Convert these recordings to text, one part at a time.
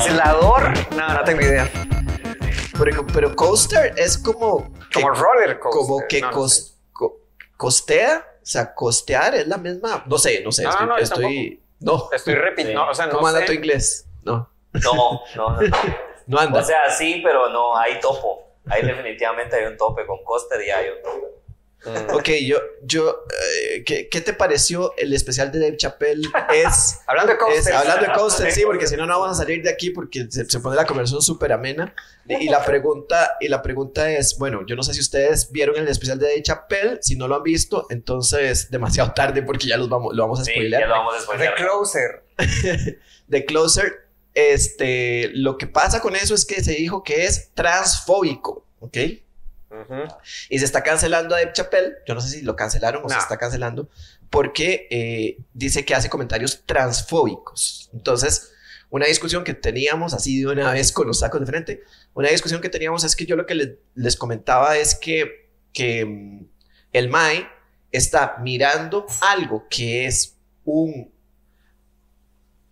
Aislador. No, no tengo idea. Pero, pero coaster es como. que- Como roller coaster. como que No, no cos- co- costea. O sea, costear es la misma. No sé, no sé. No, estoy. no, estoy- no. Estoy repitiendo. Sí. O sea, no ¿Cómo anda tu inglés? No. No, no, no. no. No anda. O sea, sí, pero no, hay topo. Ahí definitivamente hay un tope con Coster y hay un tope. Mm. ok, yo. yo eh, ¿qué, qué te pareció el especial de Dave Chappelle? Es. Hablando de coaster. hablando de coaster, sí, porque si no, no vamos a salir de aquí porque se, se pone la conversación súper amena. Y la, pregunta, y la pregunta es: bueno, yo no sé si ustedes vieron el especial de Dave Chappelle. Si no lo han visto, entonces demasiado tarde porque ya los vamos, lo vamos a Sí, spoilear. ya lo vamos a The spoilear. Closer. de Closer, este, lo que pasa con eso es que se dijo que es transfóbico, ¿ok? Y se está cancelando a Dave Chappelle, yo no sé si lo cancelaron o se está cancelando, porque eh, dice que hace comentarios transfóbicos. Entonces, una discusión que teníamos así de una vez con los sacos de frente, una discusión que teníamos es que yo lo que le- les comentaba es que, que mm, el MAE está mirando algo que es un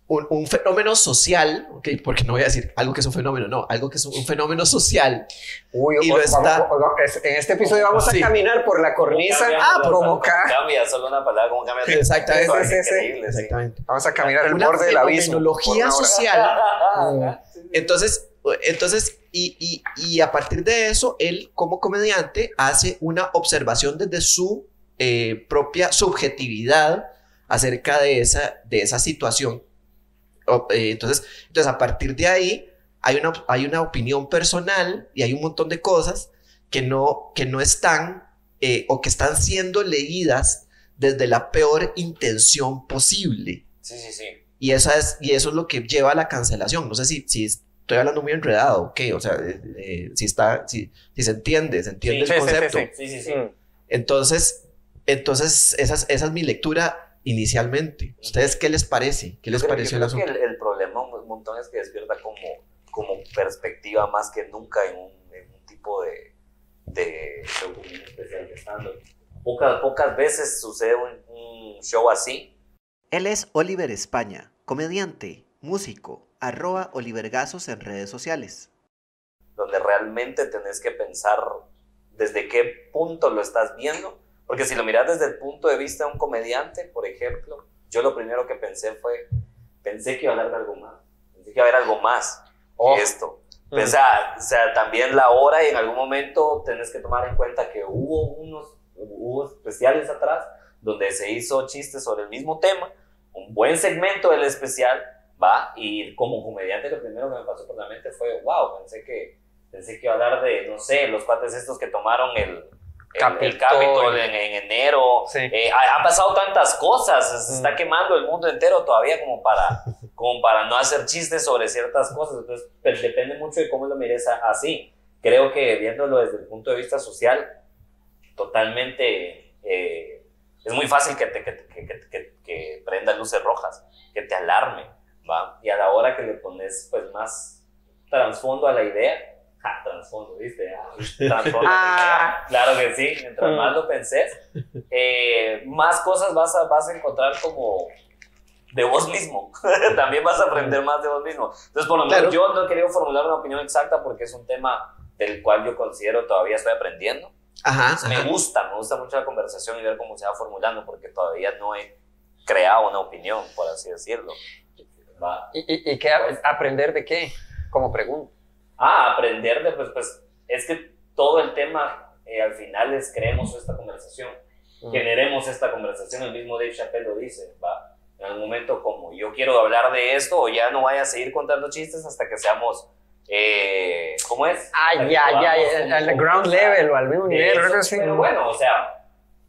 un, un fenómeno social. Porque no voy a decir algo que es un fenómeno, no, algo que es un, un fenómeno social. Uy, Y o- lo está- vamos- o- es- en este episodio vamos Sí. a caminar por la cornisa Ah, como ca- Cambia solo una palabra, como cambia. Exactamente. Es Sí, sí, sí. increíble, sí. Exactamente. Vamos a caminar el borde del abismo. fenomenología social. Entonces, entonces y, y, y a partir de eso, él como comediante hace una observación desde su eh, propia subjetividad acerca de esa, de esa situación. Eh, entonces, entonces, a partir de ahí, hay una, hay una opinión personal y hay un montón de cosas que no, que no están eh, o que están siendo leídas desde la peor intención posible. Sí, sí, sí. Y, esa es, y eso es lo que lleva a la cancelación. No sé si, si estoy hablando muy enredado o qué, o sea, eh, eh, si, está, si, si se entiende, se entiende Sí, el sí, sí, sí, concepto. sí. Sí, sí. Mm. Entonces, entonces esa, es- esa es mi lectura inicialmente. ¿Ustedes qué les parece? ¿Qué les creo- pareció yo el creo asunto? que el, el problema un montón es que despierta como, como perspectiva más que nunca en un, en un tipo de, de show como un especial de stand-up. Pocas, pocas veces sucede un, un show así. Él es Oliver España, comediante, músico, arroba Olivergazos en redes sociales. donde realmente tenés que pensar desde qué punto lo estás viendo. Porque si lo miras desde el punto de vista de un comediante, por ejemplo, yo lo primero que pensé fue, pensé que iba a hablar de algo más, pensé que iba a haber algo más Oh. que esto. Mm. O, sea, o sea, también la hora y en algún momento tenés que tomar en cuenta que hubo unos hubo especiales atrás donde se hizo chistes sobre el mismo tema, un buen segmento del especial, va, y como comediante lo primero que me pasó por la mente fue, wow, pensé que, pensé que iba a hablar de, no sé, los cuates estos que tomaron el, el, el Capitol. Capitol en, en enero, Sí. eh, ha- han pasado tantas cosas, se Mm. está quemando el mundo entero todavía como para, como para no hacer chistes sobre ciertas cosas. Entonces, pues, depende mucho de cómo lo mires así. Creo que viéndolo desde el punto de vista social, totalmente eh, es muy fácil que te que- que- que prenda luces rojas, que te alarme, ¿va? Y a la hora que le pones pues más trasfondo a la idea, ja, trasfondo, ¿viste? Ah, trasfondo a la idea. Claro que sí, mientras Mm. más lo penses, eh, más cosas vas a, vas a encontrar como de vos mismo. También vas a aprender más de vos mismo. Entonces, por lo menos Claro. yo no he querido formular una opinión exacta porque es un tema del cual yo considero todavía estoy aprendiendo. Ajá, Me ajá. gusta, me gusta mucho la conversación y ver cómo se va formulando porque todavía no he creado una opinión, por así decirlo. ¿Y, y, y qué aprender de qué? Como pregunta. Ah, aprender de, pues, pues, es que todo el tema eh, al final es creemos esta conversación, generemos esta conversación, el mismo Dave Chappelle lo dice, va, en algún momento como yo quiero hablar de esto o ya no vaya a seguir contando chistes hasta que seamos, eh, ¿cómo es? Ah, ya, ya, al ground level o al mismo nivel. eso, así. Pero bueno, o sea,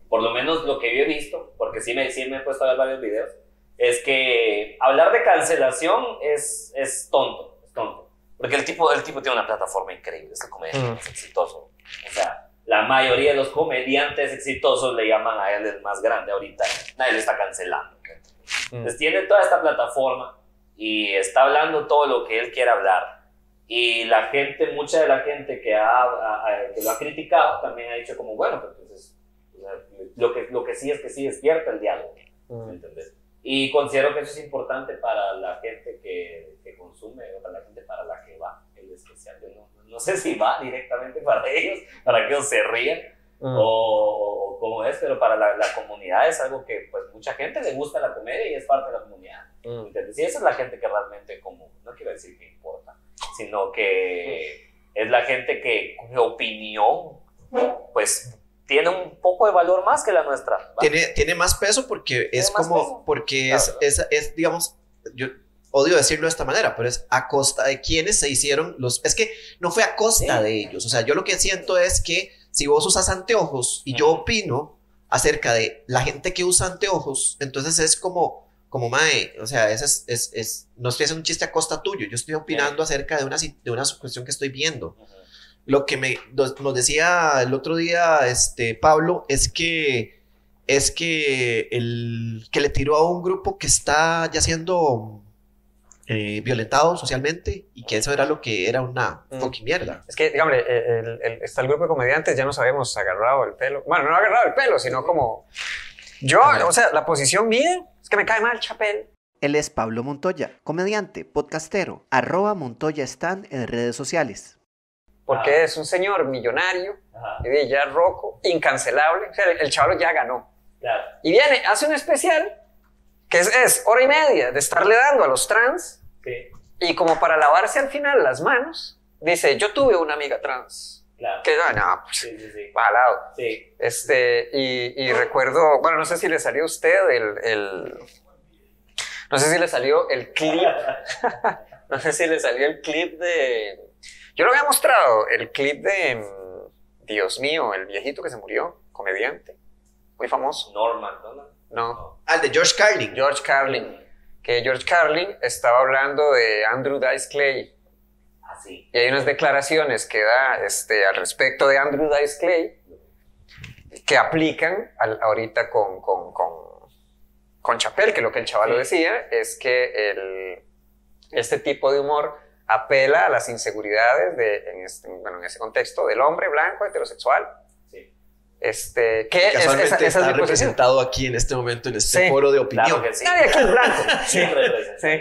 por lo menos lo que yo he visto, porque sí me, sí me he puesto a ver varios videos, es que hablar de cancelación es, es tonto, es tonto. Porque el tipo, el tipo tiene una plataforma increíble, es el comediante Mm. más exitoso. O sea, la mayoría de los comediantes exitosos le llaman a él el más grande ahorita. Nadie lo está cancelando. Mm. Entonces tiene toda esta plataforma y está hablando todo lo que él quiere hablar. Y la gente, mucha de la gente que, ha, ha- ha- que lo ha criticado también ha dicho como, bueno, pues entonces, lo, que, lo que sí es que sí despierta el diálogo, ¿me Mm. entendés? Y considero que eso es importante para la gente que, que consume, o para la gente para la que va el especial. Yo no, no sé si va directamente para ellos, para que ellos se rían, Mm. o, o cómo es, pero para la, la comunidad es algo que pues mucha gente le gusta la comedia y es parte de la comunidad. ¿Entendés? Y esa es la gente que realmente como, no quiero decir que importa, sino que es la gente que cuya opinión pues tiene un poco de valor más que la nuestra. Tiene, tiene más peso porque es como, peso. porque Claro. es, es, es, digamos, yo odio decirlo de esta manera, pero es a costa de quienes se hicieron los, es que no fue a costa Sí. de ellos, o sea, yo lo que siento es que si vos usas anteojos y yo opino acerca de la gente que usa anteojos, entonces es como, como mae, o sea, es, es, es, es- no estoy haciendo un chiste a costa tuyo, yo estoy opinando acerca de una, de una cuestión que estoy viendo Ujú. Lo que me, nos nos decía el otro día este, Pablo es que es que el que le tiró a un grupo que está ya siendo eh, violentado socialmente y que eso era lo que era una Mm. fucking mierda. Es que, digamos, el- el- el- está el grupo de comediantes, ya nos habíamos agarrado el pelo. Bueno, no agarrado el pelo, sino como. Yo, o sea, la posición mía es que me cae mal Chapel. Él es Pablo Montoya, comediante, podcastero, arroba Montoya Stan en redes sociales. Porque Ah. es un señor millonario, Ajá, y ya roco, incancelable. O sea, el, el chaval ya ganó. claro. Y viene, hace un especial que es, es hora y media de estarle dando a los trans. Sí, Y como para lavarse al final las manos, dice: Yo tuve una amiga trans. claro. Que, ah, no, pues, Sí, sí, sí. va al lado. Sí, Este, y, y recuerdo, bueno, no sé si le salió a usted el, el- no sé si le salió el clip, no sé si le salió el clip de, yo lo había mostrado, el clip de, Dios mío, el viejito que se murió, comediante, muy famoso, Norman, ¿no? no, Al de George Carlin. George Carlin, que George Carlin estaba hablando de Andrew Dice Clay, Así. y hay unas declaraciones que da este, al respecto de Andrew Dice Clay que aplican al- ahorita con, con, con, con Chapel, que lo que el chaval Sí. decía es que el, este tipo de humor apela a las inseguridades de, en, este, bueno, en ese contexto del hombre blanco heterosexual. Sí. Este, que es, Casualmente esa, esa es está posición. representado aquí en este momento en este Sí, foro de opinión. Claro que sí. Nadie aquí es blanco. Sí.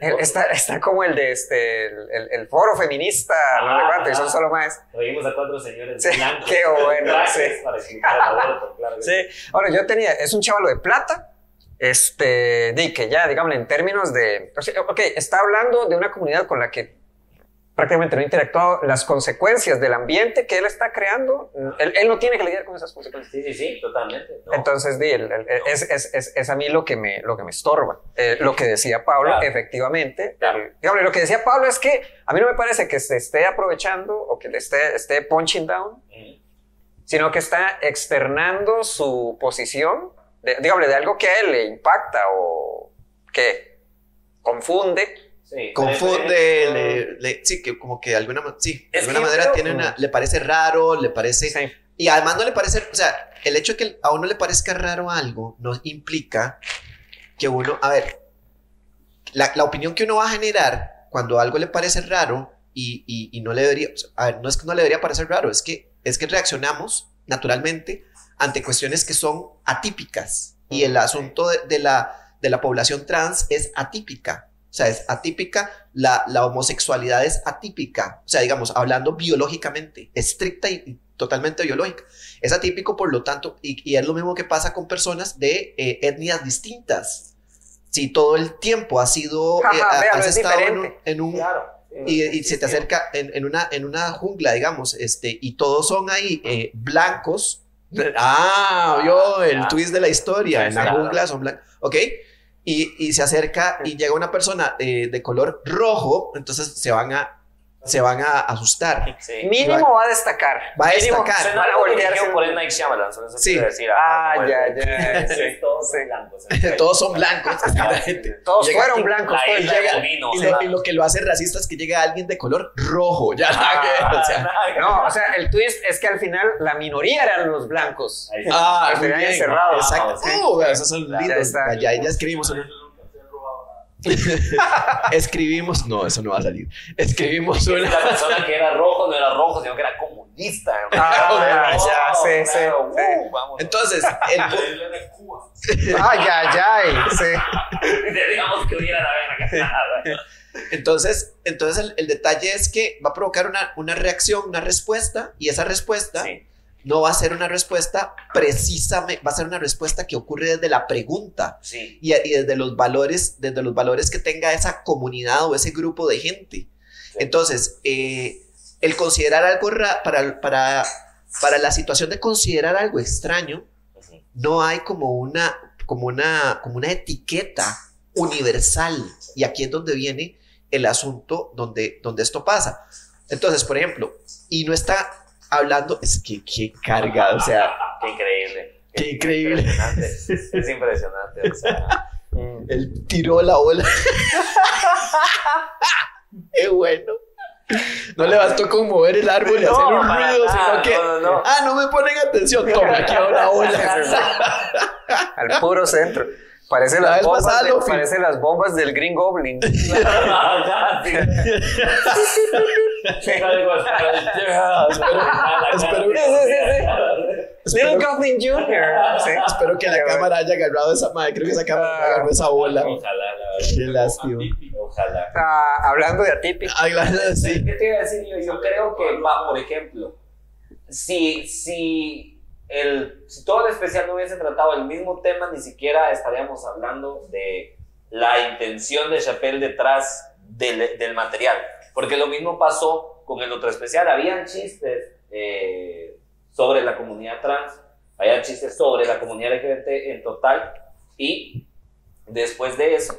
El- Está, está como el de este, el, el- el foro feminista, no sé Ah, cuánto, y son ah. solo más. Oímos a cuatro señores Sí, blancos. qué bueno, sí. Para explicar el aborto, claro Sí. Ahora, yo tenía, es un chavalo de plata, este, di que ya, digamos, en términos de, o sea, ok, está hablando de una comunidad con la que prácticamente no ha interactuado, las consecuencias del ambiente que él está creando, él, él no tiene que lidiar con esas consecuencias. Sí, sí, sí, totalmente. No. Entonces, di, el- el- es, es, es, es a mí lo que me, lo que me estorba. Eh, lo que decía Pablo, Claro. efectivamente. Claro. digamos, lo que decía Pablo es que a mí no me parece que se esté aprovechando o que le esté, esté punching down sino que está externando su posición, de, dígame, de algo que a él le impacta o que confunde. Sí, Confunde, le, le- sí, que como que de alguna, sí, de alguna manera creo- tiene una, le parece raro, le parece... Sí. Y además no le parece, o sea, el hecho de que a uno le parezca raro algo no implica que uno, a ver, la, la opinión que uno va a generar cuando algo le parece raro y, y- y no le debería, o sea, a ver, no es que no le debería parecer raro, es que, es que reaccionamos naturalmente ante cuestiones que son atípicas y el asunto de, de la, de la población trans es atípica. O sea, es atípica, la, la homosexualidad es atípica, o sea, digamos, hablando biológicamente, estricta y, y totalmente biológica. Es atípico, por lo tanto, y, y es lo mismo que pasa con personas de eh, etnias distintas. Si todo el tiempo has sido, Ajá, eh, has es estado en un, diferente. en un- Claro. y, y se te acerca en, en una, en una jungla, digamos, este, y todos son ahí eh, blancos. Ah, vio el ya. twist de la historia. En la jungla son blancos. Ok. Y, y se acerca y llega una persona eh, de color rojo, entonces se van a, se van a asustar. Sí. Mínimo va a destacar. Va a Mínimo destacar. Suena Van a voltearse. por el Night Shyamalan, solo eso Sí. decir. Ah, el- ya, ya, sí, Todos son blancos. Todos son blancos. exactamente. Todos Llega fueron blancos. De llega- Bovino, Y o lo, sea, y lo que lo hace racista es que llega alguien de color rojo. Ya nada que o sea. Ah, No, o sea, el twist es que al final la minoría eran los blancos. ahí sí. Ah, Pues muy se habían bien. encerrado. Exacto. Sí. Uh, esos son Ya lindos. Ya, ya escribimos. Escribimos. No, eso no va a salir. Escribimos La una. persona que era rojo no era rojo, sino que era comunista. Ah, ya, sí, sí, uh. Entonces, el Cuba. Ay, ay, ay. Sí. Digamos que hubiera la verga. entonces, entonces el, el detalle es que va a provocar una, una reacción, una respuesta, y esa respuesta Sí, no va a ser una respuesta precisamente, va a ser una respuesta que ocurre desde la pregunta sí. y, y desde los valores, desde los valores que tenga esa comunidad o ese grupo de gente. Entonces, eh, el considerar algo ra- para, para, para la situación de considerar algo extraño, no hay como una, como una, como una etiqueta universal. Y aquí es donde viene el asunto donde, donde esto pasa. Entonces, por ejemplo, y no está hablando, es que qué carga, o sea, Qué increíble. Qué increíble. Impresionante. Es impresionante. O sea, él tiró la ola. qué bueno. No le bastó con mover el árbol y No, hacer un ruido, nada, sino que, no, no, no. ah, no me ponen atención, toma, aquí una ola. Al puro centro. Parece La las, bombas de- parece las bombas del Green Goblin. espero- Little Goblin Jr. Sí. Espero que la cámara haya agarrado esa madre. Creo que esa cámara Ah. agarró esa bola. Ojalá, la verdad. Qué lástima. Ojalá. Ah, hablando de atípico. Ay, la- sí. ¿Qué te iba a decir yo? Yo creo que, va, por ejemplo, si, si, el, si todo el especial no hubiese tratado el mismo tema, ni siquiera estaríamos hablando de la intención de Chappelle detrás del, del material. Porque lo mismo pasó con el otro especial. Habían chistes eh, sobre la comunidad trans, había chistes sobre la comunidad LGBT en total, y después de eso,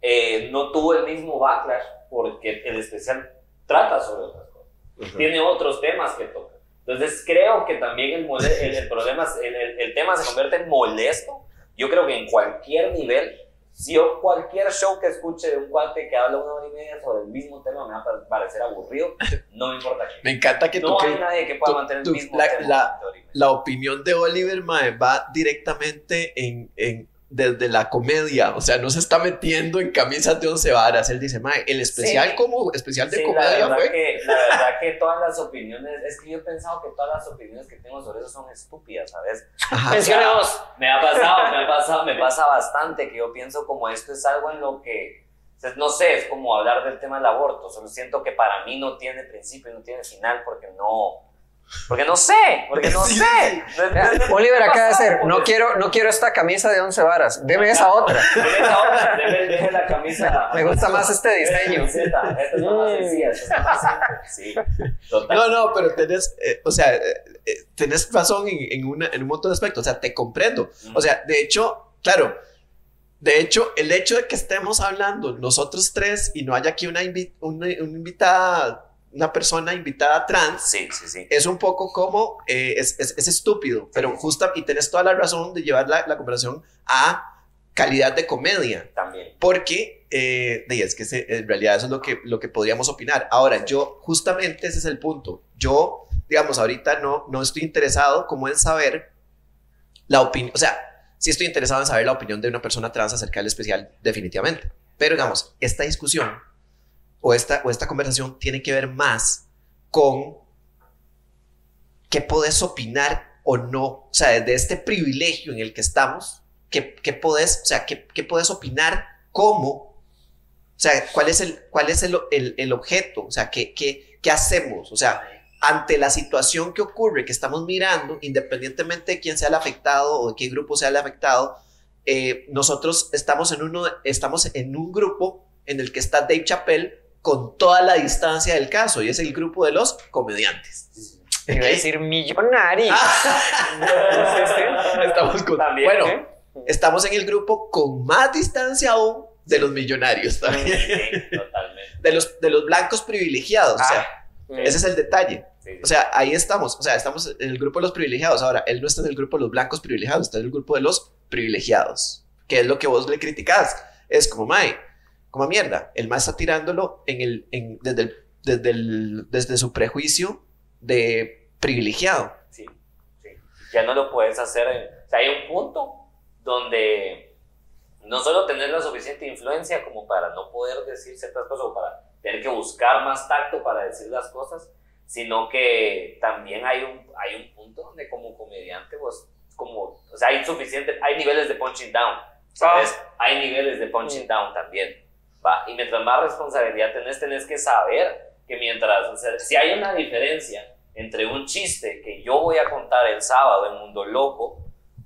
eh, no tuvo el mismo backlash porque el especial trata sobre otras cosas. Tiene otros temas que toca. Entonces creo que también el, el, el problema, el, el- tema se convierte en molesto. Yo creo que en cualquier nivel, si yo cualquier show que escuche de un cuate que habla una hora y media sobre el mismo tema me va a pa- parecer aburrido, no me importa qué. Me encanta que tú No que hay nadie que pueda tú- mantener tú- el mismo la- tema. la- la opinión de Oliver mae, va directamente en, en- desde la comedia. O sea, no se está metiendo en camisas de once varas. Él dice, mae, el especial Sí. como especial de Sí, la comedia verdad, fue. que, la verdad que todas las opiniones, es que yo he pensado que todas las opiniones que tengo sobre eso son estúpidas, ¿sabes? Ajá. Mencione dos. Me ha pasado, me ha pasado, me pasa bastante que yo pienso como esto es algo en lo que, o sea, no sé, es como hablar del tema del aborto, solo siento que para mí no tiene principio y no tiene final porque no, porque no sé, porque no Sí, sé. Oliver acaba de hacer, no quiero, no quiero esta camisa de 11 varas, deme esa otra. Deje esa otra, deje- deje la camisa. Me gusta más este diseño. Esta esta es la más sencilla, esta es la más simple. Sí, total. No, no, pero tenés, eh, o sea, eh, eh, tenés razón en, en una- en un montón de aspectos. O sea, te comprendo. O sea, de hecho, claro, de hecho, el hecho de que estemos hablando nosotros tres y no haya aquí una, invi- una, una invitada, una persona invitada trans, Sí, sí, sí. es un poco como, eh, es, es- es estúpido, pero justa, y tenés toda la razón de llevar la, la conversación a calidad de comedia. También. Porque, eh, es que se- en realidad eso es lo que, lo que podríamos opinar. Ahora, yo, justamente ese es el punto. Yo, digamos, ahorita no, no estoy interesado como en saber la opinión, o sea, sí estoy interesado en saber la opinión de una persona trans acerca del especial, definitivamente. Pero, digamos, esta discusión o esta, o esta conversación tiene que ver más con qué podés opinar o no, o sea, desde este privilegio en el que estamos, qué, qué podés, o sea, qué, qué podés opinar, cómo, o sea, cuál es el, cuál es el, el, el objeto, o sea, qué, qué, qué hacemos, o sea, ante la situación que ocurre, que estamos mirando, independientemente de quién sea el afectado o de qué grupo sea el afectado, eh, nosotros estamos en, uno, estamos en un grupo en el que está Dave Chappelle con toda la distancia del caso, y es el grupo de los comediantes. Iba a decir millonario. Estamos con, También, bueno, ¿eh? estamos en el grupo con más distancia aún de los millonarios, también, Sí, totalmente. de los, de los blancos privilegiados, o sea, ese es el detalle. Sí, sí. O sea, ahí estamos, o sea, estamos en el grupo de los privilegiados. Ahora, él no está en el grupo de los blancos privilegiados, está en el grupo de los privilegiados, que es lo que vos le criticás. Es como, Mae, como mierda, el Mae está tirándolo en el, en, desde, el, desde, el, desde su prejuicio de privilegiado. Sí, sí. Ya no lo puedes hacer. en- o sea, hay un punto donde no solo tener la suficiente influencia como para no poder decir ciertas cosas o para tener que buscar más tacto para decir las cosas, sino que también hay un, hay un punto donde como comediante vos, como, o sea, hay suficiente, hay niveles de punching down, ¿sabes? Hay niveles de punching down también, ¿va? Y mientras más responsabilidad tenés, tenés que saber que mientras, o sea, si hay una diferencia entre un chiste que yo voy a contar el sábado en Mundo Loco,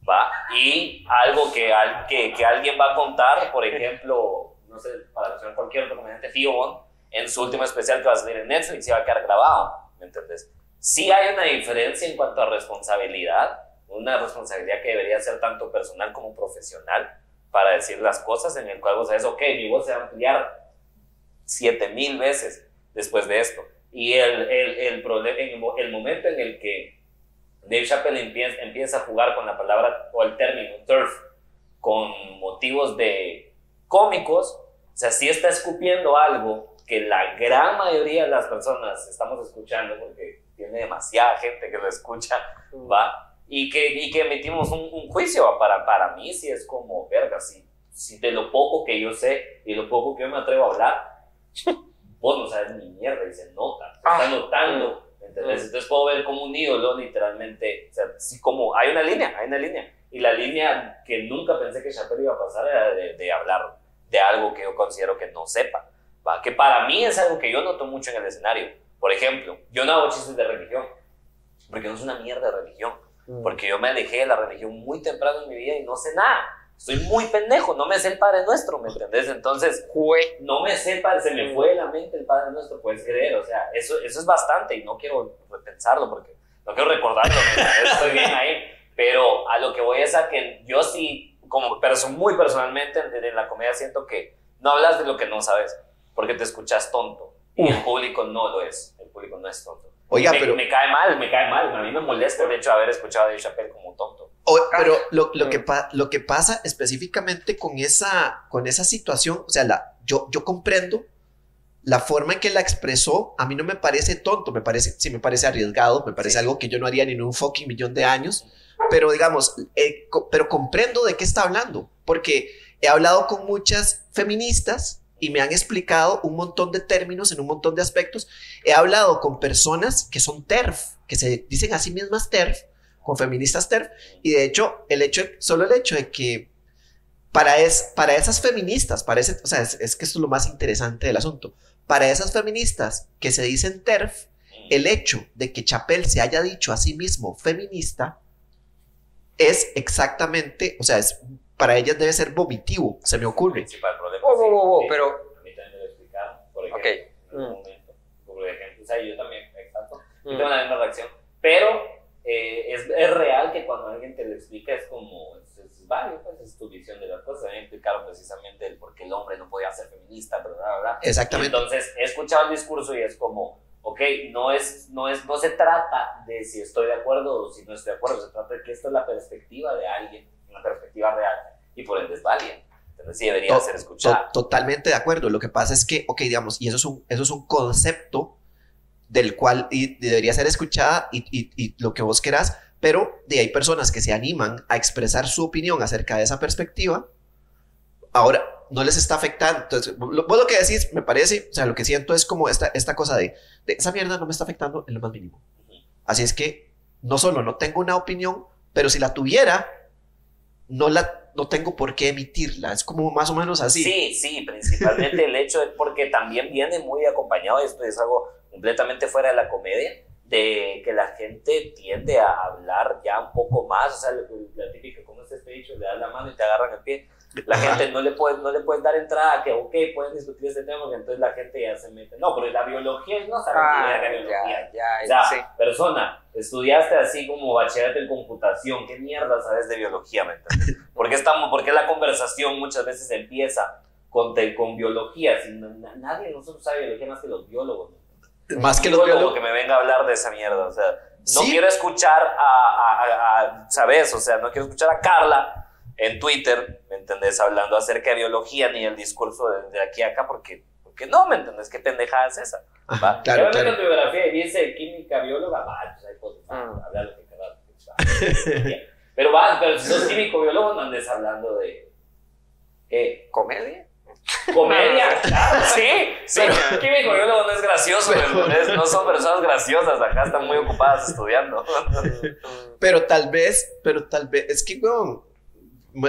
¿va? Y algo que, al- que, que alguien va a contar, por ejemplo, no sé, para mencionar cualquier otro comediante, Fio Bon, en su último especial que va a salir en Netflix y va a quedar grabado, ¿me entendés? Sí hay una diferencia en cuanto a responsabilidad, una responsabilidad que debería ser tanto personal como profesional para decir las cosas en el cual vos sabes, ok, mi voz se va a ampliar siete mil veces después de esto. Y el, el, el, problema, en el mo- el momento en el que Dave Chappelle empieza, empieza a jugar con la palabra o el término turf con motivos de cómicos, o sea, sí está escupiendo algo que la gran mayoría de las personas estamos escuchando porque tiene demasiada gente que lo escucha, va, y que, y que emitimos un, un juicio. Para, para mí, sí es como, verga, si, si de lo poco que yo sé y lo poco que yo me atrevo a hablar, vos no sabes ni mierda y se nota, se está Ah. notando. ¿entendés? Entonces puedo ver como un ídolo, literalmente, o sea, sí, como hay una línea, hay una línea. Y la línea que nunca pensé que Chappelle iba a pasar era de, de hablar de algo que yo considero que no sepa. ¿va? Que para mí es algo que yo noto mucho en el escenario. Por ejemplo, yo no hago chistes de religión, porque no es una mierda de religión. Porque yo me alejé de la religión muy temprano en mi vida y no sé nada. Soy muy pendejo, no me sé el Padre Nuestro, ¿me entendés? Entonces, no me sé, el Padre- se me fue de la mente el Padre Nuestro, puedes creer. O sea, eso, eso es bastante y no quiero repensarlo porque no quiero recordarlo, estoy bien ahí. Pero a lo que voy es a que yo sí, como perso muy personalmente en, en la comedia, siento que no hablas de lo que no sabes porque te escuchas tonto y el público no lo es. El público no es tonto. Oiga, me, pero- me cae mal, me cae mal. A mí me molesta el hecho de haber escuchado a Dave Chappelle como tonto. O- pero lo, lo que pa- lo que pasa específicamente con esa, con esa situación, o sea, la, yo, yo comprendo la forma en que la expresó, a mí no me parece tonto, me parece, sí me parece arriesgado, me parece Sí. algo que yo no haría ni en un fucking millón de años, pero digamos, eh, co- pero comprendo de qué está hablando, porque he hablado con muchas feministas y me han explicado un montón de términos en un montón de aspectos. He hablado con personas que son TERF, que se dicen a sí mismas TERF, con feministas TERF, y de hecho, el hecho, solo el hecho de que para, es, para esas feministas, para ese, o sea, es, es que esto es lo más interesante del asunto, para esas feministas que se dicen TERF, el hecho de que Chapel se haya dicho a sí mismo feminista es exactamente, o sea, es, para ellas debe ser vomitivo, se me ocurre. principal problema. Wow, wow, wow, sí. pero- A mí también me lo explicaron, por ejemplo, Ok. en algún Mm. momento. Por ejemplo, o sea, yo también, exacto. Yo Mm. tengo la misma reacción. Pero eh, es, es real que cuando alguien te lo explica es como, es, es válido, pues es tu visión de las cosas. A mí me explicaron precisamente el por qué el hombre no podía ser feminista, bla, bla, bla. Exactamente. Entonces, he escuchado el discurso y es como, ok, no, es, no, es, no se trata de si estoy de acuerdo o si no estoy de acuerdo, se trata de que esta es la perspectiva de alguien, una perspectiva real, y por ende es válida. Sí debería To- ser To- escuchada. totalmente de acuerdo. Lo que pasa es que, ok, digamos, y eso es un, eso es un concepto del cual y, debería ser escuchada y, y- y lo que vos querás, pero de hay personas que se animan a expresar su opinión acerca de esa perspectiva. Ahora, no les está afectando. Entonces, lo, vos lo que decís, me parece, o sea, lo que siento es como esta, esta cosa de, de esa mierda no me está afectando en lo más mínimo. Así es que no solo no tengo una opinión, pero si la tuviera, no la no tengo por qué emitirla. Es como más o menos así. Sí, sí, principalmente el hecho de, porque también viene muy acompañado, esto es algo completamente fuera de la comedia, de que la gente tiende a hablar ya un poco más, o sea, la típica, ¿cómo es este dicho? Le das la mano y te agarran el pie. La Ajá. gente no le puede, no le puedes dar entrada, que ok, pueden discutir este tema, que entonces la gente ya se mete. No, pero la biología no sabe ni idea de Ah, biología. ya, O ya, sea, sí. persona, estudiaste así como bachillerato en computación, ¿qué mierda sabes de biología? ¿Me entiendes? ¿Por qué, estamos, por qué la conversación muchas veces empieza con, te- con biología? Si no- na- nadie nosotros sabe biología más que los biólogos. ¿no? Más que los biólogo biólogos. que me venga a hablar de esa mierda. O sea, no Sí. quiero escuchar a, a- a- a- ¿sabes? O sea, no quiero escuchar a Carla en Twitter, ¿me entendés? Hablando acerca de biología ni el discurso de, de aquí a acá, porque, porque no, ¿me entendés? ¿Qué pendejada es esa? Ajá, ¿va? claro, claro. tu biografía y dice química, bióloga, va, pues hay cosas, Mm. hablar lo que pues. Pero va, pero si sos químico, biólogo, no andes hablando de... ¿Qué? ¿Comedia? Comedia, claro, sí. Sí, químico biólogo no es gracioso, Pero- es- no son personas graciosas, acá están muy ocupadas estudiando. Pero tal vez, pero tal vez, es que, weón,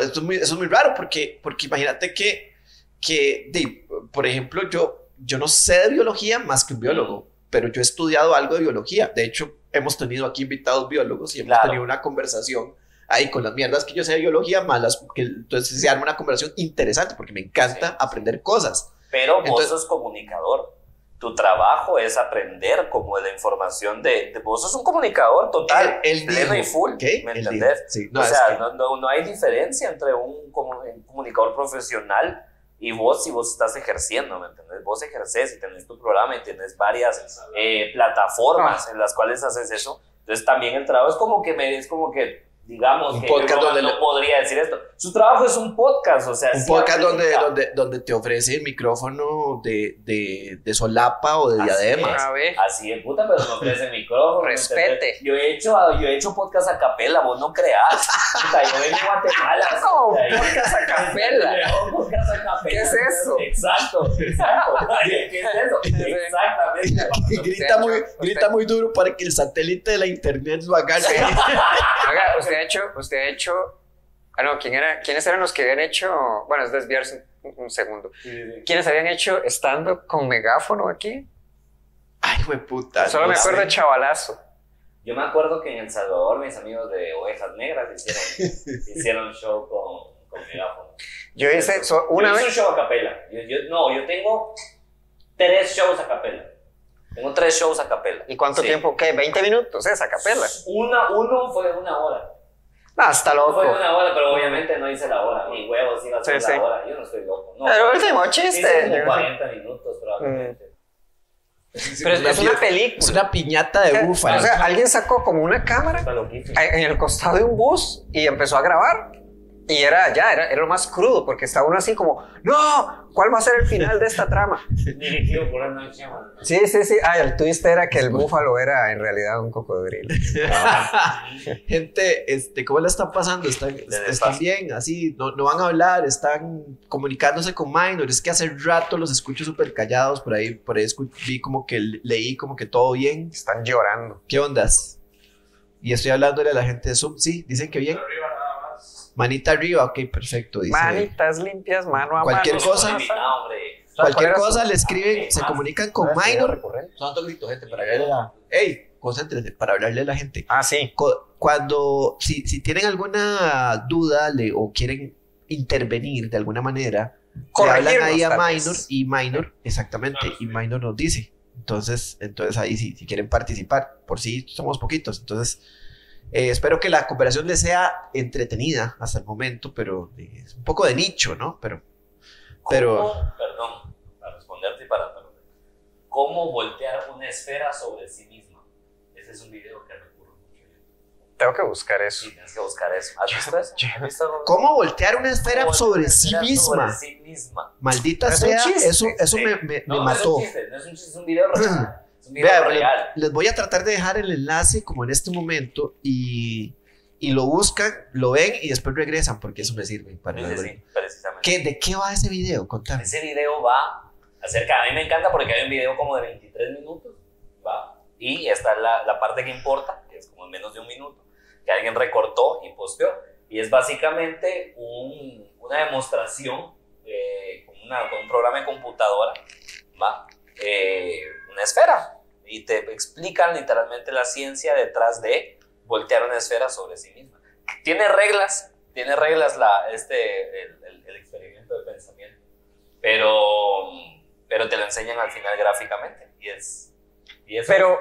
esto es muy, eso es muy raro porque, porque imagínate que, que de, por ejemplo, yo, yo no sé de biología más que un biólogo, pero yo he estudiado algo de biología. De hecho, hemos tenido aquí invitados biólogos y hemos Claro. tenido una conversación ahí con las mierdas que yo sé de biología, malas, que entonces se arma una conversación interesante porque me encanta Sí. aprender cosas. Pero vos Entonces- sos comunicador. Tu trabajo es aprender como de la información de, de- vos sos un comunicador total, pleno y full. ¿me entendés? sí, no, o sea, que- no, no, no hay diferencia entre un, comu- un comunicador profesional y vos si vos estás ejerciendo, ¿me entendés? Vos ejerces y tenés tu programa y tenés varias eh, plataformas en las cuales haces eso. Entonces también el trabajo es como que me es como que digamos Un que podcast yo no, donde no podría decir esto. Su trabajo es un podcast, o sea, un podcast donde, donde, donde te ofrece el micrófono de, de, de solapa o de Así diadema. es. A ver. Así de puta, pero no ofrece micrófono. ¿me Respete. Yo he hecho, yo he hecho podcast a capela, vos no creas. Puta, yo vengo a Guatemala. No, podcast a capela. Yo, podcast a capela. ¿Qué es eso? Exacto, exacto. ¿Qué es eso? Exactamente. Y grita, muy, grita muy duro para que el satélite de la internet lo agarre. Oiga, usted ha hecho, usted ha hecho. Ah, no, ¿quién era, ¿quiénes eran los que habían hecho? Bueno, es desviarse un, un segundo. ¿Quiénes habían hecho stand-up con megáfono aquí? Ay, güey, puta. Solo no me acuerdo sé. de Chavalazo. Yo me acuerdo que en El Salvador mis amigos de Ovejas Negras hicieron, hicieron show con, con megáfono. Yo hice so- una yo hice un vez. show a capela. Yo, yo- no, yo tengo tres shows a capela. Tengo tres shows a capela. ¿Y cuánto Sí. tiempo? ¿Qué? ¿20 minutos? Esa capela. Una, uno fue una hora. No, hasta loco. Fue una hora, pero obviamente no hice la hora. Mi huevos iba a ser Sí, la sí. hora. Yo no estoy loco. No, El último Hice chiste. como Yo- 40 minutos probablemente. Pero es, es una Es película. una piñata de búfalo. O sea, alguien sacó como una cámara Está en el costado de un bus y empezó a grabar. Y era ya, era, era lo más crudo, porque estaba uno así como, no, ¿cuál va a ser el final de esta trama? Dirigido por. Sí, sí, sí. Ah, el twist era que el búfalo era en realidad un cocodrilo. Gente, este, ¿cómo la están pasando? ¿Están, están bien? Así, no, no van a hablar, están comunicándose con Minor. Es que hace rato los escucho súper callados. Por ahí, por ahí escu- vi como que leí como que todo bien. Están llorando. ¿Qué ondas? Y estoy hablándole a la gente de Zoom. Sí, dicen que bien. Manita arriba, ok, perfecto. Dice. Manitas limpias, mano a Cualquier mano. cosa. Cualquier ¿Cuál era cosa le escriben, se comunican con ¿Cuál era su video Minor. Santo grito, gente, para hablarle a la. ¡Ey! Concéntrate, para hablarle a la gente. Ah, sí. Cu- Cuando, si, si tienen alguna duda le- o quieren intervenir de alguna manera, le hablan ahí a Minor y Minor, exactamente, y Minor nos dice. Entonces, entonces ahí sí, si quieren participar, por si somos poquitos. Entonces, eh, espero que la cooperación les sea entretenida hasta el momento, pero eh, es un poco de nicho, ¿no? Pero, pero ¿Cómo- Perdón, para responderte y para. ¿Cómo voltear una esfera sobre sí misma? Ese es un video que recurro mucho. Tengo que buscar eso. Sí, tienes que buscar eso. ¿Has visto eso? ¿Has visto ¿cómo voltear una esfera sobre sí una esfera misma? Sobre sí misma. Maldita Es sea, eso, eso sí. me, me- No, me no es mató. un chiste, no es un chiste, es un video real. Es un video Vea, real. les voy a tratar de dejar el enlace como en este momento y, y lo buscan, lo ven y después regresan porque eso me sirve para Sí, sí, precisamente. ¿Qué- ¿De qué va ese video? Contame. Ese video va acerca, a mí me encanta porque hay un video como de 23 minutos, va, y está la, la parte que importa, que es como en menos de un minuto, que alguien recortó y posteó, y es básicamente un- una demostración eh, con, una- con un programa de computadora, va, eh, una esfera, y te explican literalmente la ciencia detrás de voltear una esfera sobre sí misma. Tiene reglas, tiene reglas la, este, el- el- experimento de pensamiento pero, pero te lo enseñan al final gráficamente y es, y es Pero,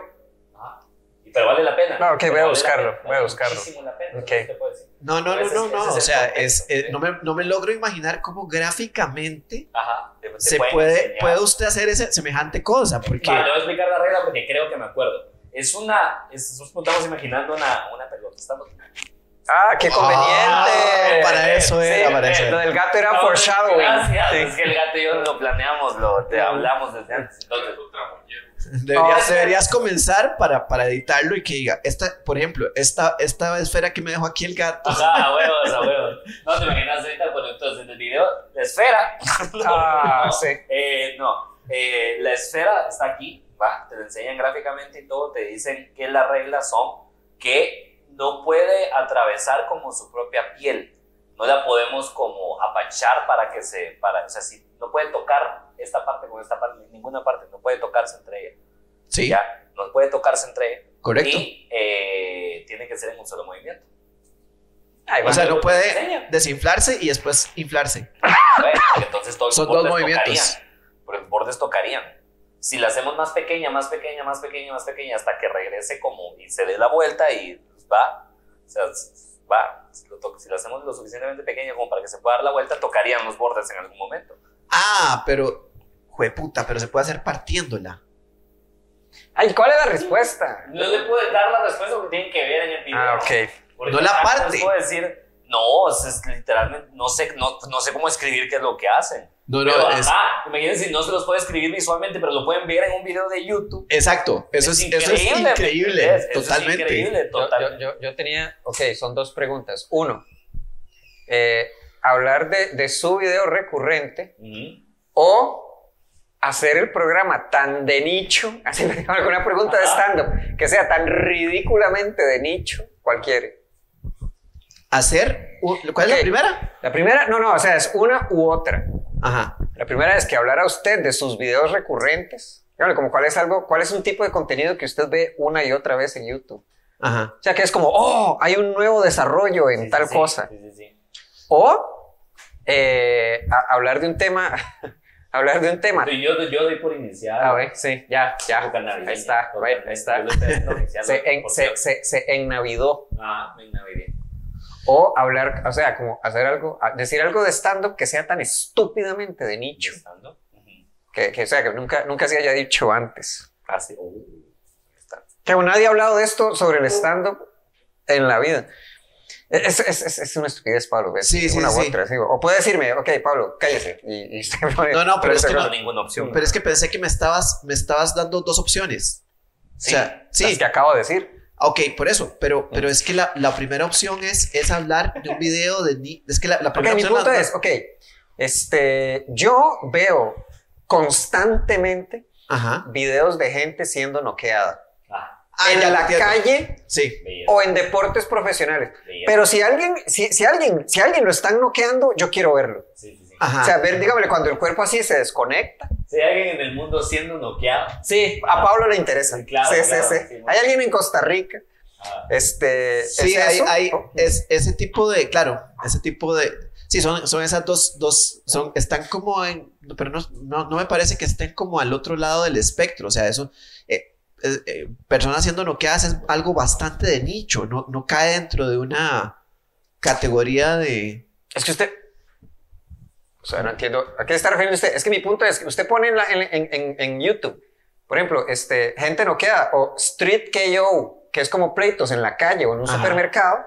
pero vale la pena No, ok, voy a vale buscarlo, pena, voy a buscarlo. muchísimo la pena, Ok. eso te puedo decir. No, no, no, es- no, no. es O sea, contexto, es, eh, ¿sí? no, me, no me logro imaginar cómo gráficamente Ajá, te- te se puede, enseñar. puede usted hacer ese, semejante cosa. Porque, Vale, te voy a explicar la regla porque creo que me acuerdo. Es una, es, nosotros estamos imaginando una, una pelota. Estamos, ah, qué conveniente. Ah, para eso Sí, era, para eso eh, era. Lo del gato era Estamos- foreshadowing. Gracias, Sí. es que el gato y yo lo planeamos, lo te hablamos desde antes. Entonces, Deberías, No, deberías comenzar para, para editarlo y que diga, esta, por ejemplo, esta, esta esfera que me dejó aquí el gato. Ajá, a huevos, a huevos. No te imaginas ahorita, bueno, entonces en el video, la esfera. Ah, sí. Eh, no, eh, la esfera está aquí, va, te la enseñan gráficamente y todo, te dicen que las reglas son que no puede atravesar como su propia piel. No la podemos como apachar para que se, para, o sea, si no puede tocar esta parte con esta parte, ninguna parte, no puede tocarse entre ellas. Sí, Ya, no puede tocarse entre ellas. correcto. Y eh, tiene que ser en un solo movimiento. Ay, O sea, no puede desinflarse y después inflarse. Bueno, entonces todos Son los dos movimientos. tocarían. Los bordes tocarían. Si la hacemos más pequeña, más pequeña, más pequeña, más pequeña, hasta que regrese como y se dé la vuelta y va. O sea, va. Si, lo si la hacemos lo suficientemente pequeña como para que se pueda dar la vuelta, tocarían los bordes en algún momento. Ah, pero, jueputa, pero se puede hacer partiéndola. Ay, ¿cuál es la respuesta? No le puedes dar la respuesta porque tienen que ver en el video. Ah, ok. Porque No la acá parte. les puedo decir, no, es, es literalmente, no sé, no, no sé cómo escribir qué es lo que hacen. No, no, Pero, es, ajá, imagínense si no se los puede escribir visualmente, pero lo pueden ver en un video de YouTube. exacto. Eso es, eso es increíble. Eso es totalmente. increíble, totalmente. yo, yo, yo tenía, ok, son dos preguntas. Uno, eh, hablar de, de su video recurrente o hacer el programa tan de nicho, así me digo alguna pregunta de stand-up, que sea tan ridículamente de nicho, cualquiera. Hacer. ¿Cuál es la primera? La primera, no, no, o sea, es una u otra. Ajá. La primera es que hablara usted de sus videos recurrentes. Dígame, como cuál es algo, cuál es un tipo de contenido que usted ve una y otra vez en YouTube. Ajá. O sea, que es como, oh, hay un nuevo desarrollo en Sí, tal sí, sí. cosa. Sí, sí, sí. O eh, a- hablar de un tema, hablar de un tema. Yo, yo, yo doy por iniciar. A ver, sí, ya, ya. Ahí está, ahí está. Se, en, se, se, se ennavidó. Ah, me navidé. O hablar, o sea, como hacer algo, decir algo de stand-up que sea tan estúpidamente de nicho. Ujú. Que, que, o sea, que nunca, nunca se haya dicho antes. Así. uh, está. Que nadie ha hablado de esto sobre el stand-up en la vida. Es, es, es, es una estupidez, Pablo. Es Sí, sí, una u sí. otra. sí. O puede decirme, ok, Pablo, cállese. Y, y usted No, no, pero es que No ninguna opción. Pero es que pensé que me estabas, me estabas dando dos opciones. Sí. O sea, Las sí. que acabo de decir. Ok, por eso. Pero, pero es que la, la primera opción es, es hablar de un video de ni- Es que la, la primera mi opción. punto la- es, ok, este, yo veo constantemente Ajá. videos de gente siendo noqueada. Ah, Ah, en la calle Sí. o en deportes profesionales. Pero si alguien, si, si alguien, si alguien lo están noqueando, yo quiero verlo. Sí, sí, sí. Ajá. O sea, ver, dígame, cuando el cuerpo así se desconecta. Si hay alguien en el mundo siendo noqueado. Sí, a Pablo le interesa. Sí, claro, sí, claro, sí, sí. Hay alguien en Costa Rica. ah, Este, Sí, ¿es hay, hay Oh, es, ese tipo de, claro, ese tipo de, sí, son, son esas dos, dos, son, están como en, pero no, no, no me parece que estén como al otro lado del espectro, o sea, eso, eh, eh, eh, personas siendo noqueadas es algo bastante de nicho, no, no cae dentro de una categoría de, Es que usted. O sea, no entiendo. ¿A qué está refiriendo usted? Es que mi punto es que usted pone en, la- en, en- en- YouTube, por ejemplo, este, gente noqueada o Street KO, que es como pleitos en la calle o en un Ajá. supermercado.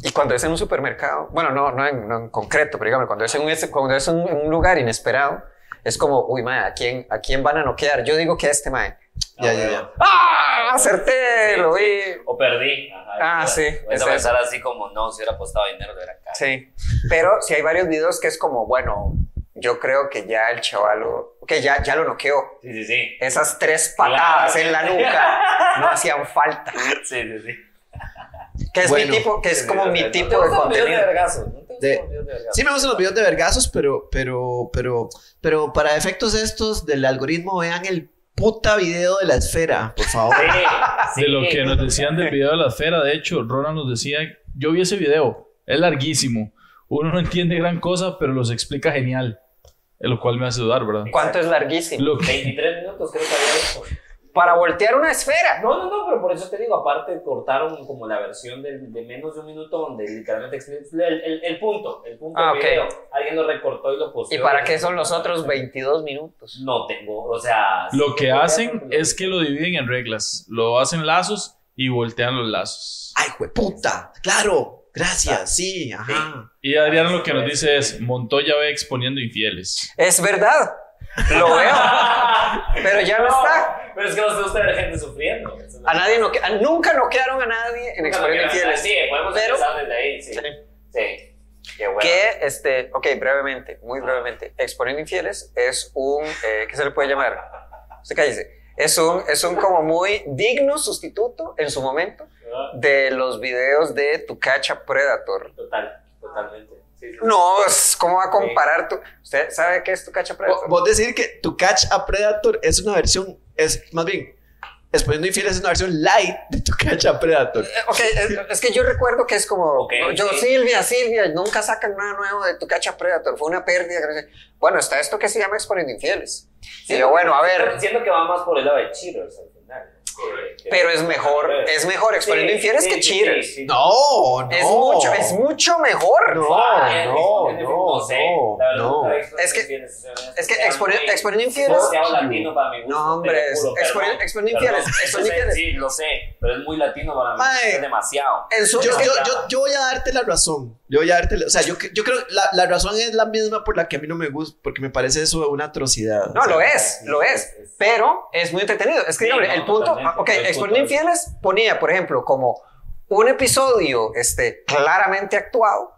Y cuando es en un supermercado, bueno, no, no, en, no en concreto, pero digamos, cuando es en un, cuando es un lugar inesperado, es como, uy, mae, ¿a quién, ¿a quién van a noquear? Yo digo que a este mae. Ya, ah, ya, ya. bueno. ¡Ah! ¡Acerté! Lo vi. O perdí. Ajá, Ah, sí, es a pensar así como, no, si hubiera apostado dinero, hubiera caro. Sí, pero si hay varios videos que es como, bueno, yo creo que ya el chavalo, ok, ya, ya lo noqueó. Sí, sí, sí. Esas tres patadas Claro. en la nuca no hacían falta. Sí, sí, sí. Que es Bueno. mi tipo, que es como mi ¿No te tipo de gustan los videos contenido. De- de? Sí me gustan los videos de vergazos, pero, pero, pero, pero para efectos estos del algoritmo, vean el puta video de la esfera, por favor. Sí, sí. de lo que nos decían del video de la esfera, de hecho, Ronald nos decía, yo vi ese video, es larguísimo, uno no entiende gran cosa, pero los explica genial, en lo cual me hace dudar, ¿verdad? ¿Cuánto es larguísimo? Lo que, 23 minutos creo que había eso. Para voltear una esfera. No, no, no, pero por eso te digo, aparte cortaron como la versión de, de menos de un minuto donde literalmente explica el, el, el punto, el punto Ah, del ok. video. Alguien lo recortó y lo posteó. ¿Y para qué son los otros 22 minutos? No tengo, o sea... lo sí que hacen es que lo dividen en reglas, lo hacen lazos y voltean los lazos. Ay, jueputa, claro, gracias, sí, ajá. Y Adrián lo que nos dice es, Montoya ve exponiendo infieles. Es verdad. Lo veo. Pero ya no está. Pero es que no se gusta ver gente sufriendo. A nadie noque- a- nunca noquearon a nadie en Experiencia Infieles. Sí, podemos Pero- empezar desde ahí, sí. Sí. Sí. Qué bueno. Que, este, ok, brevemente, muy brevemente. Exponiendo Infieles es un, eh, ¿qué se le puede llamar? Usted cállese. Es un, es un como muy digno sustituto en su momento de los videos de Tu Cacha Predator. Total, totalmente. Sí, sí. No, es- ¿cómo va a comparar tu... ¿Usted sabe qué es Tu Cacha Vo- Predator? Vos decir que tu Catch a Predator es una versión, es más bien, Exponiendo Infieles es una versión light de tu Catch a Predator. Eh, Ok, es, es que yo recuerdo que es como, Ok, yo, sí. Silvia, Silvia, nunca sacan nada nuevo de tu cacha Predator, fue una pérdida. Bueno, está esto que se llama Exponiendo Infieles. Y yo, bueno, a ver, Siento que va más por el lado de Cheaters al final. Que- que- pero es mejor, es mejor Exponiendo Sí, Infieles sí, que sí, Cheaters. sí, sí. No, no. Es mucho, es mucho mejor. No, no, no, sé. no, Es que- es que Exponiendo- Infieles- demasiado latino para mi gusto. No, hombre, Exponiendo-. Infieles. Sí, lo sé, pero es muy latino para mí. Es demasiado. En su- Yo, es que- yo, yo, yo voy a darte la razón. Yo voy a darte, la- o sea, yo, yo creo que la, la razón es la misma por la que a mí no me gusta, porque me parece eso una atrocidad. no, O sea, lo es, lo es, pero es muy entretenido. Es que, Sí, digamos, no, el punto, ok, Exponiendo punto es- Infieles ponía, por ejemplo, como un episodio este, claramente actuado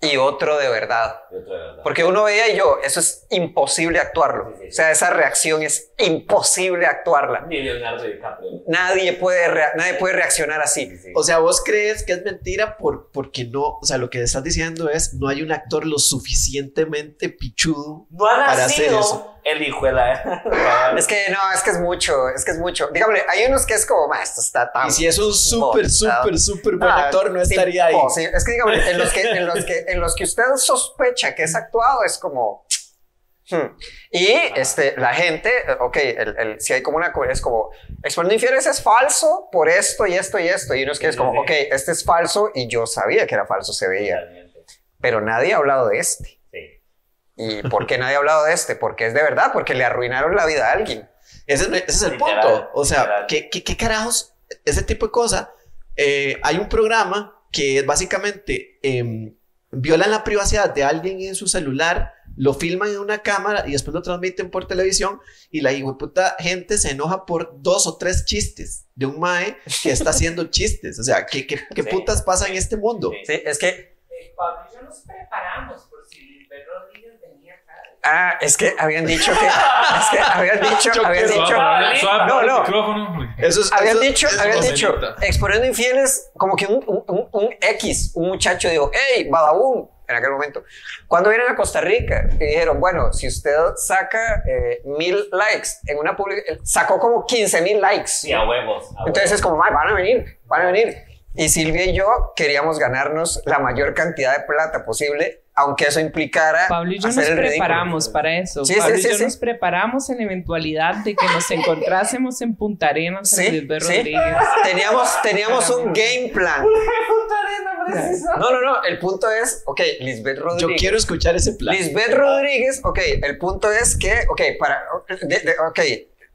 y otro de verdad. Yo creo, de verdad. Porque uno veía y yo, eso es imposible actuarlo. Sí, sí, sí. O sea, esa reacción es imposible actuarla. Ni Leonardo DiCaprio. Nadie puede, rea- nadie puede reaccionar así. Sí, sí. O sea, vos crees que es mentira por, porque no, o sea, lo que estás diciendo es no hay un actor lo suficientemente pichudo No ha para hacer nacido eso. El hijo de la... Es que no, es que es mucho, es que es mucho. Dígame, hay unos que es como, "Ma, esto está tan... Y si es un súper, botado". súper, súper buen Ah, actor, no es estaría ahí. imposible. Es que dígame, en los que, en los que, en los que usted sospecha que es actuado, es como... hmm. Y este, la gente, eh, ok, el, el- si hay como una, es como, Exponiendo Infieles es falso por esto y esto y esto. Y unos que es como, Sí, ok, sí. este es falso y yo sabía que era falso, se veía. Pero nadie ha hablado de este. ¿Y por qué nadie ha hablado de este? Porque es de verdad, porque le arruinaron la vida a alguien. Ese, es- ese es el Literal, punto. O sea. ¿qué, qué, qué carajos? Ese tipo de cosas. Eh, hay un programa que básicamente em, violan la privacidad de alguien en su celular, lo filman en una cámara y después lo transmiten por televisión y la puta gente se enoja por dos o tres chistes de un mae que está haciendo chistes. O sea, ¿qué, qué, qué Sí. putas pasa en este mundo? Sí. Sí, es que Eh, Pablo y yo nos preparamos por si acá. Ah, es que habían dicho que. Es que habían dicho. Habían dicho. No, no. Eso es, Habían eso- dicho, eso habían dicho, exponiendo infieles, como que un, un- un- un X, un muchacho dijo, hey, Badabun, en aquel momento. Cuando vienen a Costa Rica, y dijeron, bueno, si usted saca eh, mil likes en una publicación, sacó como 15 mil likes. Sí, a huevos. a Entonces huevos. es como, "Ay, van a venir, van a venir. Y Silvia y yo queríamos ganarnos la mayor cantidad de plata posible, aunque eso implicara. Pablo y yo hacer nos ridículo. preparamos para eso. Sí, Pablo sí, y yo sí, sí. nos preparamos en la eventualidad de que nos encontrásemos en Punta Arenas Sí, en Lisbeth sí. Rodríguez. Teníamos, teníamos un game plan. No, no, no. El punto es, ok, Lisbeth Yo Rodríguez. quiero escuchar ese plan. Lisbeth Rodríguez, ok, el punto es que, ok, para, de- de- ok,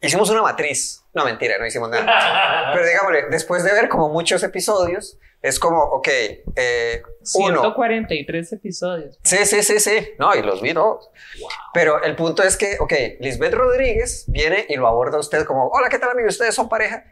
hicimos una matriz. No, mentira, no hicimos nada. Pero digámosle, después de ver como muchos episodios, es como, ok, eh, uno. 143 episodios. Sí, sí, sí, sí. No, y los vi todos. Pero el punto es que, ok, Lisbeth Rodríguez viene y lo aborda usted como, hola, ¿qué tal, amigo? ¿Ustedes son pareja?